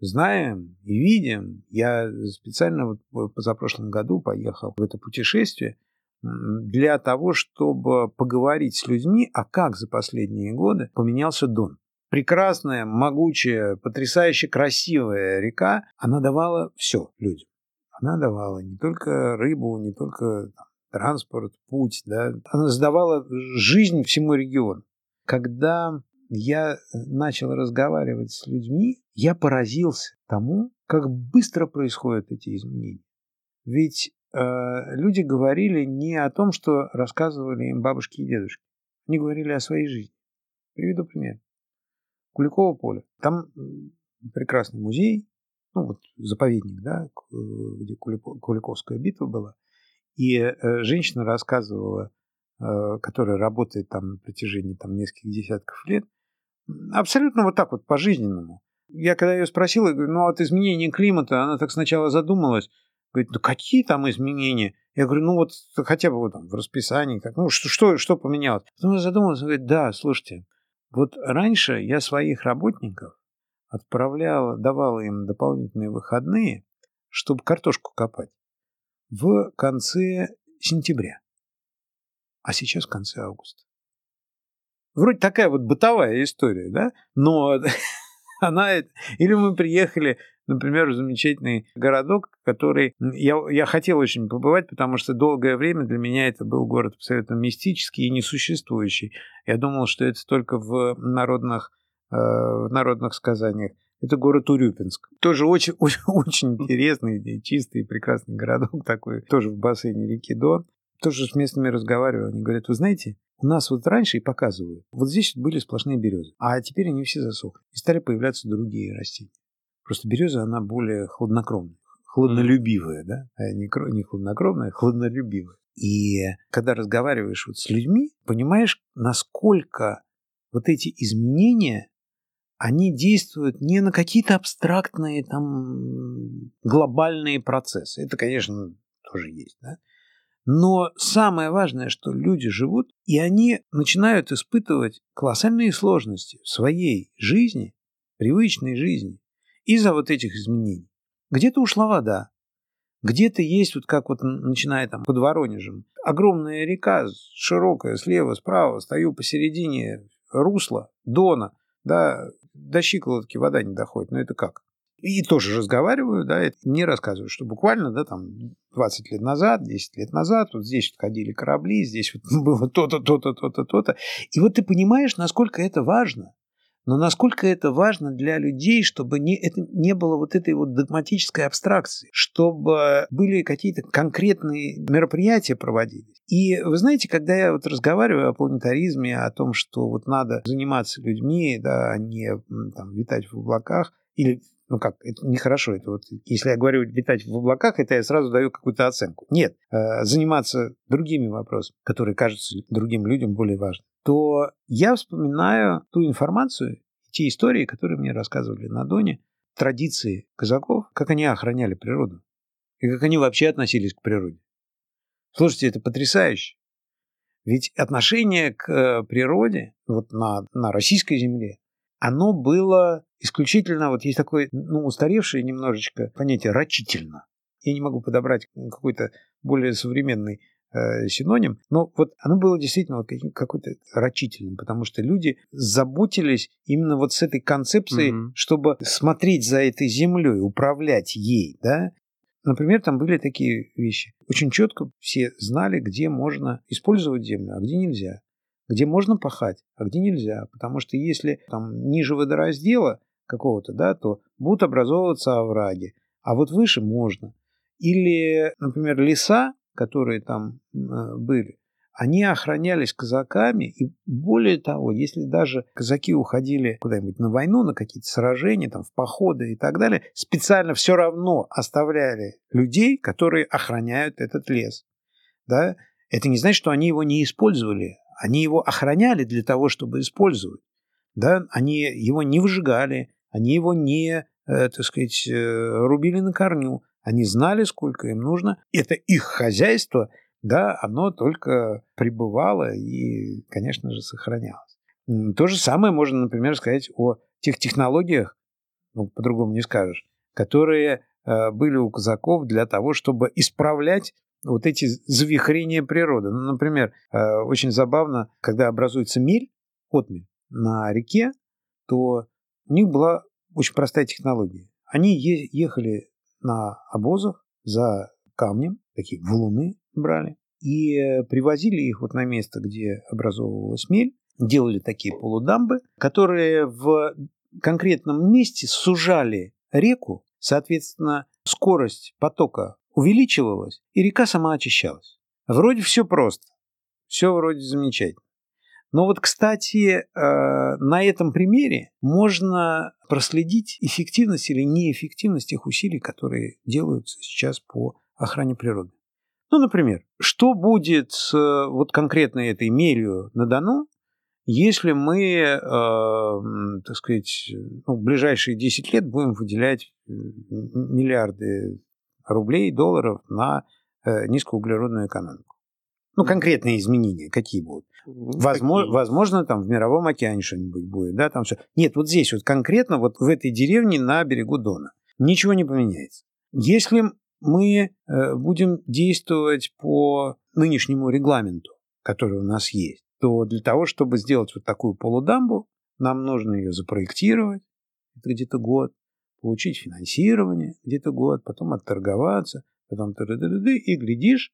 Speaker 2: знаем и видим. Я специально вот позапрошлом году поехал в это путешествие для того, чтобы поговорить с людьми, а как за последние годы поменялся Дон. Прекрасная, могучая, потрясающе красивая река, она давала все людям. Она давала не только рыбу, не только там, транспорт, путь, да, она задавала жизнь всему региону. Когда я начал разговаривать с людьми, я поразился тому, как быстро происходят эти изменения. Ведь э, люди говорили не о том, что рассказывали им бабушки и дедушки. Они говорили о своей жизни. Приведу пример. Куликово поле. Там прекрасный музей, ну вот заповедник, да, где Куликовская битва была. И э, женщина рассказывала, э, которая работает там на протяжении там, нескольких десятков лет, абсолютно вот так вот по-жизненному. Я когда ее спросил, я говорю, ну от изменения климата, она так сначала задумалась, говорит, ну какие там изменения? Я говорю, ну вот хотя бы вот там в расписании, как, ну что, что, что поменялось? Потом она задумалась, говорит, да, слушайте, вот раньше я своих работников отправляла, давала им дополнительные выходные, чтобы картошку копать в конце сентября, а сейчас в конце августа. Вроде такая вот бытовая история, да? Но [LAUGHS] она... Или мы приехали, например, в замечательный городок, который... Я, я хотел очень побывать, потому что долгое время для меня это был город абсолютно мистический и несуществующий. Я думал, что это только в народных, э, в народных сказаниях. Это город Урюпинск. Тоже очень, [LAUGHS] очень, очень интересный, чистый, прекрасный городок такой, тоже в бассейне реки Дон. Тоже с местными разговариваю. Они говорят, вы знаете, у нас вот раньше и показывают, вот здесь были сплошные березы, а теперь они все засохли. И стали появляться другие растения. Просто береза, она более хладнокровная, хладнолюбивая, да? А не, не хладнокровная, а хладнолюбивая. И когда разговариваешь вот с людьми, понимаешь, насколько вот эти изменения они действуют не на какие-то абстрактные там глобальные процессы. Это, конечно, тоже есть, да? Но самое важное, что люди живут, и они начинают испытывать колоссальные сложности в своей жизни, привычной жизни, из-за вот этих изменений. Где-то ушла вода, где-то есть, вот как вот начиная там под Воронежем, огромная река, широкая, слева, справа, стою посередине русла, дона, да, до щиколотки вода не доходит. Но это как? И тоже разговариваю, да, это не рассказываю, что буквально, да, там 20 лет назад, 10 лет назад, вот здесь вот ходили корабли, здесь вот [LAUGHS] было то-то, то-то, то-то, то-то. И вот ты понимаешь, насколько это важно. Но насколько это важно для людей, чтобы не, это не было вот этой вот догматической абстракции, чтобы были какие-то конкретные мероприятия проводились. И вы знаете, когда я вот разговариваю о планетаризме, о том, что вот надо заниматься людьми, да, а не там, витать в облаках, или ну как, это нехорошо. Это вот, если я говорю летать в облаках, это я сразу даю какую-то оценку. Нет, э, заниматься другими вопросами, которые кажутся другим людям более важными, то я вспоминаю ту информацию, те истории, которые мне рассказывали на Доне, традиции казаков, как они охраняли природу и как они вообще относились к природе. Слушайте, это потрясающе. Ведь отношение к э, природе вот на, на российской земле, оно было исключительно, вот есть такое, ну, устаревшее немножечко понятие «рачительно». Я не могу подобрать какой-то более современный э, синоним, но вот оно было действительно вот какой-то рачительным, потому что люди заботились именно вот с этой концепцией, mm-hmm. чтобы смотреть за этой землей, управлять ей, да, Например, там были такие вещи. Очень четко все знали, где можно использовать землю, а где нельзя. Где можно пахать, а где нельзя. Потому что если там ниже водораздела какого-то, да, то будут образовываться овраги. А вот выше можно. Или, например, леса, которые там э, были, они охранялись казаками, и более того, если даже казаки уходили куда-нибудь на войну, на какие-то сражения, там, в походы и так далее, специально все равно оставляли людей, которые охраняют этот лес. Да? Это не значит, что они его не использовали. Они его охраняли для того, чтобы использовать. да, они его не выжигали, они его не, э, так сказать, э, рубили на корню, они знали, сколько им нужно. Это их хозяйство, да, оно только пребывало и, конечно же, сохранялось. То же самое можно, например, сказать о тех технологиях, ну, по-другому не скажешь, которые э, были у казаков для того, чтобы исправлять вот эти завихрения природы. Ну, например, очень забавно, когда образуется мель, отмель на реке, то у них была очень простая технология. Они ехали на обозах за камнем, такие валуны брали, и привозили их вот на место, где образовывалась мель, делали такие полудамбы, которые в конкретном месте сужали реку, соответственно, скорость потока увеличивалась, и река сама очищалась. Вроде все просто, все вроде замечательно. Но вот, кстати, э, на этом примере можно проследить эффективность или неэффективность тех усилий, которые делаются сейчас по охране природы. Ну, например, что будет с вот конкретно этой мерью на Дону, если мы, э, так сказать, ну, в ближайшие 10 лет будем выделять миллиарды рублей, долларов на э, низкоуглеродную экономику? Ну, конкретные изменения какие будут? Возможно, возможно, там в Мировом океане что-нибудь будет, да, там все. Нет, вот здесь вот конкретно, вот в этой деревне на берегу Дона ничего не поменяется. Если мы э, будем действовать по нынешнему регламенту, который у нас есть, то для того, чтобы сделать вот такую полудамбу, нам нужно ее запроектировать, это где-то год, получить финансирование где-то год, потом отторговаться, потом и глядишь,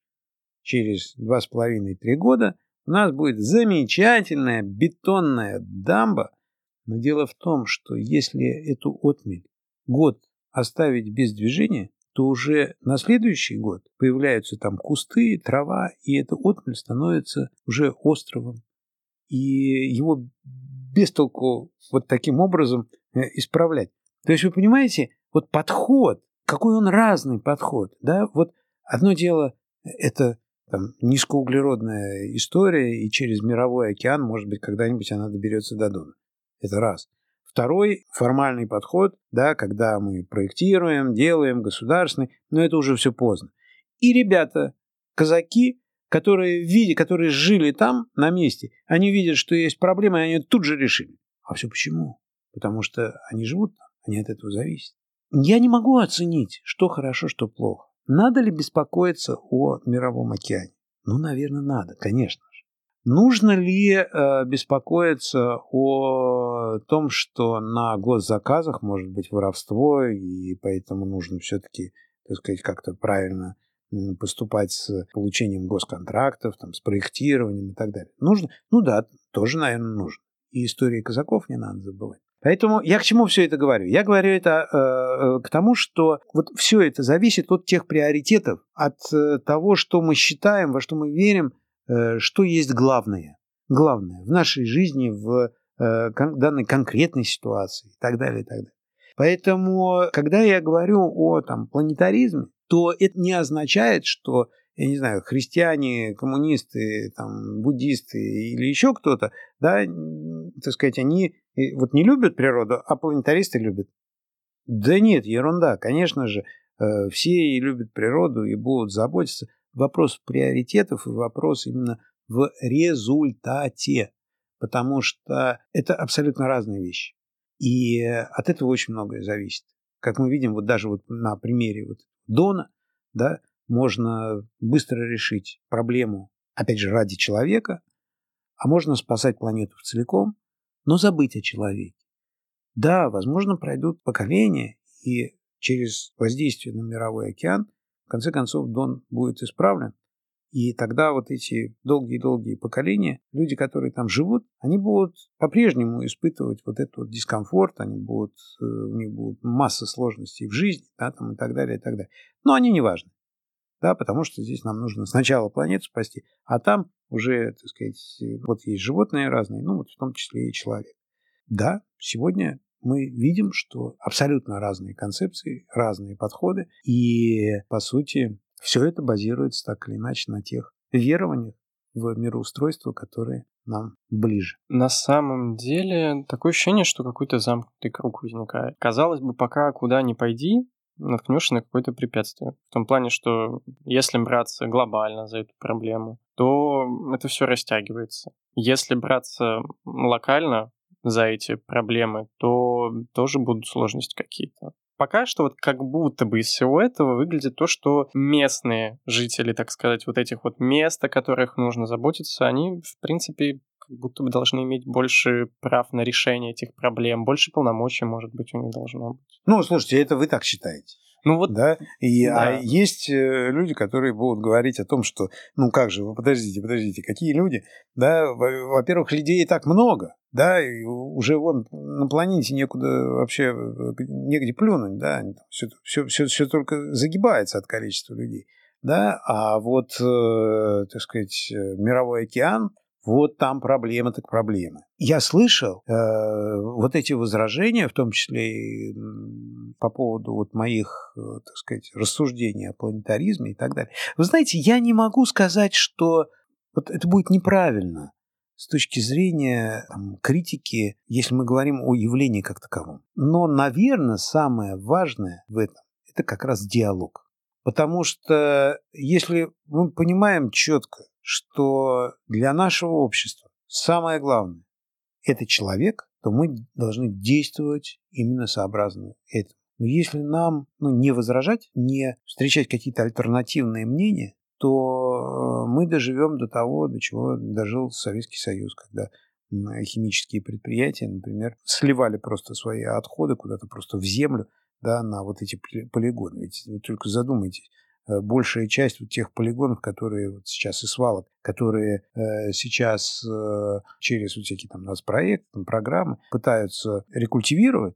Speaker 2: через 2,5-3 года у нас будет замечательная бетонная дамба. Но дело в том, что если эту отмель год оставить без движения, то уже на следующий год появляются там кусты, трава, и эта отмель становится уже островом. И его без толку вот таким образом э, исправлять. То есть вы понимаете, вот подход, какой он разный подход, да, вот одно дело это там, низкоуглеродная история, и через мировой океан, может быть, когда-нибудь она доберется до Дона. Это раз. Второй формальный подход, да, когда мы проектируем, делаем государственный, но это уже все поздно. И ребята, казаки, которые, видя, которые жили там, на месте, они видят, что есть проблемы, и они тут же решили. А все почему? Потому что они живут там, они от этого зависят. Я не могу оценить, что хорошо, что плохо. Надо ли беспокоиться о мировом океане? Ну, наверное, надо, конечно же. Нужно ли э, беспокоиться о том, что на госзаказах может быть воровство, и поэтому нужно все-таки, так сказать, как-то правильно поступать с получением госконтрактов, там, с проектированием и так далее. Нужно? Ну да, тоже, наверное, нужно. И истории казаков не надо забывать. Поэтому я к чему все это говорю? Я говорю это э, э, к тому, что вот все это зависит от тех приоритетов, от э, того, что мы считаем, во что мы верим, э, что есть главное. Главное в нашей жизни, в э, кон- данной конкретной ситуации и так далее, и так далее. Поэтому, когда я говорю о там, планетаризме, то это не означает, что я не знаю, христиане, коммунисты, там, буддисты или еще кто-то, да, так сказать, они вот не любят природу, а планетаристы любят. Да нет, ерунда. Конечно же, э, все и любят природу и будут заботиться. Вопрос приоритетов и вопрос именно в результате. Потому что это абсолютно разные вещи. И от этого очень многое зависит. Как мы видим, вот даже вот на примере вот Дона, да, можно быстро решить проблему, опять же, ради человека, а можно спасать планету целиком, но забыть о человеке. Да, возможно, пройдут поколения, и через воздействие на мировой океан, в конце концов, Дон будет исправлен. И тогда вот эти долгие-долгие поколения, люди, которые там живут, они будут по-прежнему испытывать вот этот вот дискомфорт, они будут, э, у них будет масса сложностей в жизни, да, там и так далее, и так далее. Но они не важны да, потому что здесь нам нужно сначала планету спасти, а там уже, так сказать, вот есть животные разные, ну вот в том числе и человек. Да, сегодня мы видим, что абсолютно разные концепции, разные подходы, и, по сути, все это базируется так или иначе на тех верованиях, в мироустройство, которое нам ближе.
Speaker 1: На самом деле, такое ощущение, что какой-то замкнутый круг возникает. Казалось бы, пока куда ни пойди, наткнешься на какое-то препятствие. В том плане, что если браться глобально за эту проблему, то это все растягивается. Если браться локально за эти проблемы, то тоже будут сложности какие-то. Пока что вот как будто бы из всего этого выглядит то, что местные жители, так сказать, вот этих вот мест, о которых нужно заботиться, они, в принципе, как будто бы должны иметь больше прав на решение этих проблем, больше полномочий, может быть, у них должно быть.
Speaker 2: Ну, слушайте, это вы так считаете. Ну вот, да. И, а да. А есть э, люди, которые будут говорить о том, что, ну как же, вы подождите, подождите, какие люди, да? Во-первых, людей так много, да, и уже вон на планете некуда вообще, э, негде плюнуть, да, все, все, все, все только загибается от количества людей, да, а вот, э, так сказать, мировой океан, вот там проблема так проблема. Я слышал э, вот эти возражения, в том числе и по поводу вот моих, э, так сказать, рассуждений о планетаризме и так далее. Вы знаете, я не могу сказать, что вот это будет неправильно с точки зрения там, критики, если мы говорим о явлении как таковом. Но, наверное, самое важное в этом – это как раз диалог. Потому что если мы понимаем четко, что для нашего общества самое главное – это человек, то мы должны действовать именно сообразно этому. Но если нам ну, не возражать, не встречать какие-то альтернативные мнения, то э, мы доживем до того, до чего дожил Советский Союз, когда химические предприятия, например, сливали просто свои отходы куда-то просто в землю, да, на вот эти полигоны. Ведь вы только задумайтесь, большая часть вот тех полигонов, которые вот сейчас и свалок, которые э, сейчас э, через вот всякие там нацпроекты, там, программы пытаются рекультивировать,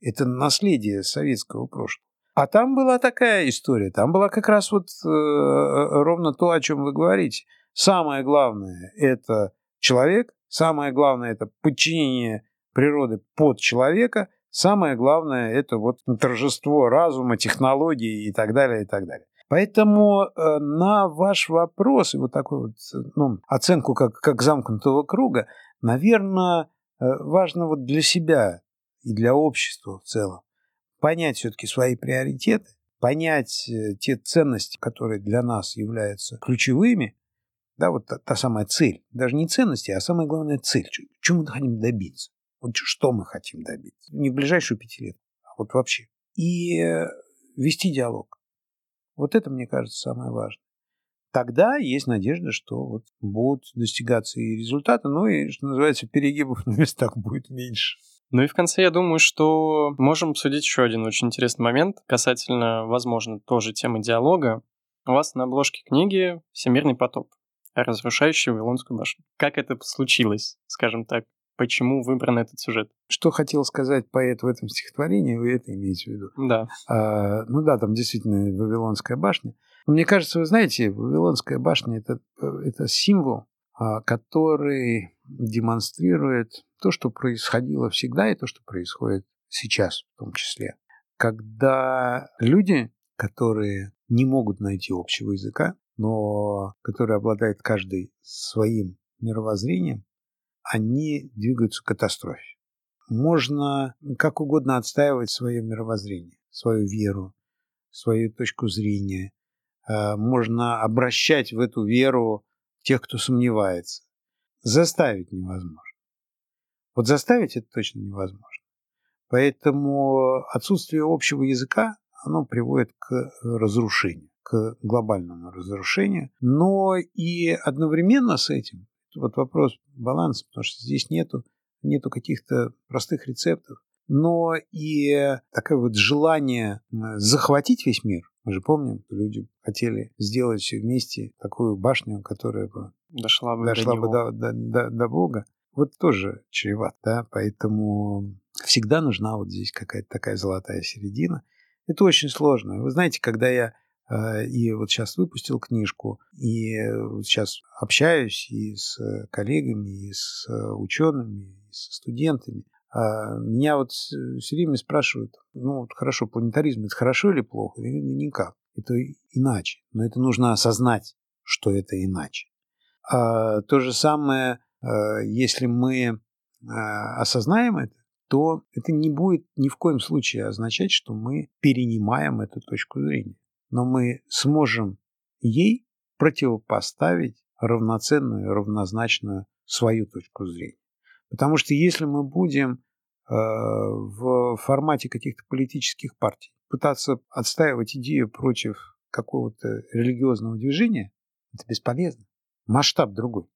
Speaker 2: это наследие советского прошлого. А там была такая история, там была как раз вот э, ровно то, о чем вы говорите. Самое главное – это человек, самое главное – это подчинение природы под человека, самое главное – это вот торжество разума, технологий и так далее, и так далее. Поэтому э, на ваш вопрос и вот такую вот, ну, оценку как, как замкнутого круга, наверное, э, важно вот для себя и для общества в целом понять все-таки свои приоритеты, понять э, те ценности, которые для нас являются ключевыми, да, вот та, та самая цель, даже не ценности, а самая главная цель, чего мы хотим добиться, вот что мы хотим добиться, не в ближайшую пятилетку, а вот вообще. И вести диалог. Вот это, мне кажется, самое важное. Тогда есть надежда, что вот будут достигаться и результаты, ну и, что называется, перегибов [LAUGHS] на местах будет меньше.
Speaker 1: Ну и в конце я думаю, что можем обсудить еще один очень интересный момент касательно, возможно, тоже темы диалога. У вас на обложке книги «Всемирный потоп», разрушающий Вавилонскую башню. Как это случилось, скажем так? Почему выбран этот сюжет.
Speaker 2: Что хотел сказать поэт в этом стихотворении, вы это имеете в виду?
Speaker 1: Да.
Speaker 2: А, ну да, там действительно Вавилонская башня. Мне кажется, вы знаете, Вавилонская башня это, это символ, а, который демонстрирует то, что происходило всегда и то, что происходит сейчас в том числе. Когда люди, которые не могут найти общего языка, но которые обладают каждый своим мировоззрением, они двигаются к катастрофе. Можно как угодно отстаивать свое мировоззрение, свою веру, свою точку зрения. Э, можно обращать в эту веру тех, кто сомневается. Заставить невозможно. Вот заставить это точно невозможно. Поэтому отсутствие общего языка, оно приводит к разрушению, к глобальному разрушению. Но и одновременно с этим вот вопрос баланса, потому что здесь нету, нету каких-то простых рецептов, но и такое вот желание захватить весь мир. Мы же помним, люди хотели сделать все вместе такую башню, которая бы
Speaker 1: дошла бы,
Speaker 2: дошла
Speaker 1: до,
Speaker 2: бы до, до, до, до Бога. Вот тоже чревато, да, поэтому всегда нужна вот здесь какая-то такая золотая середина. Это очень сложно. Вы знаете, когда я и вот сейчас выпустил книжку, и сейчас общаюсь и с коллегами, и с учеными, и со студентами. А меня вот все время спрашивают, ну вот хорошо, планетаризм это хорошо или плохо? Я говорю, никак. Это иначе. Но это нужно осознать, что это иначе. А то же самое, если мы осознаем это, то это не будет ни в коем случае означать, что мы перенимаем эту точку зрения. Но мы сможем ей противопоставить равноценную, равнозначную свою точку зрения. Потому что если мы будем э, в формате каких-то политических партий пытаться отстаивать идею против какого-то религиозного движения, это бесполезно. Масштаб другой.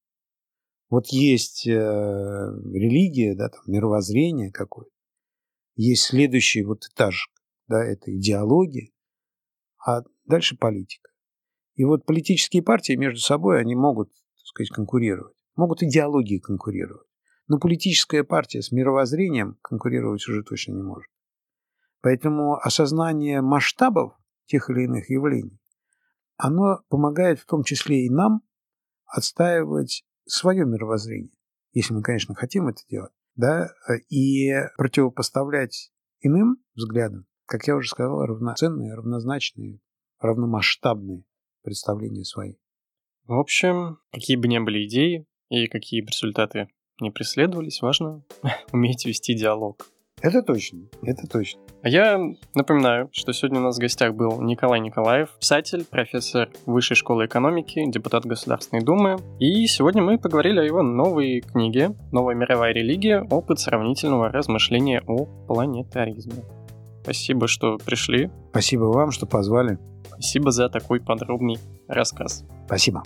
Speaker 2: Вот есть э, религия, да, там, мировоззрение какое-то, есть следующий вот этаж, да, это идеология, а дальше политика. И вот политические партии между собой, они могут, так сказать, конкурировать. Могут идеологии конкурировать. Но политическая партия с мировоззрением конкурировать уже точно не может. Поэтому осознание масштабов тех или иных явлений, оно помогает в том числе и нам отстаивать свое мировоззрение, если мы, конечно, хотим это делать, да, и противопоставлять иным взглядам, как я уже сказал, равноценные, равнозначные, равномасштабные представления свои.
Speaker 1: В общем, какие бы ни были идеи и какие бы результаты не преследовались, важно [LAUGHS] уметь вести диалог.
Speaker 2: Это точно, это точно.
Speaker 1: А я напоминаю, что сегодня у нас в гостях был Николай Николаев, писатель, профессор Высшей школы экономики, депутат Государственной Думы. И сегодня мы поговорили о его новой книге «Новая мировая религия. Опыт сравнительного размышления о планетаризме». Спасибо, что пришли.
Speaker 2: Спасибо вам, что позвали.
Speaker 1: Спасибо за такой подробный рассказ.
Speaker 2: Спасибо.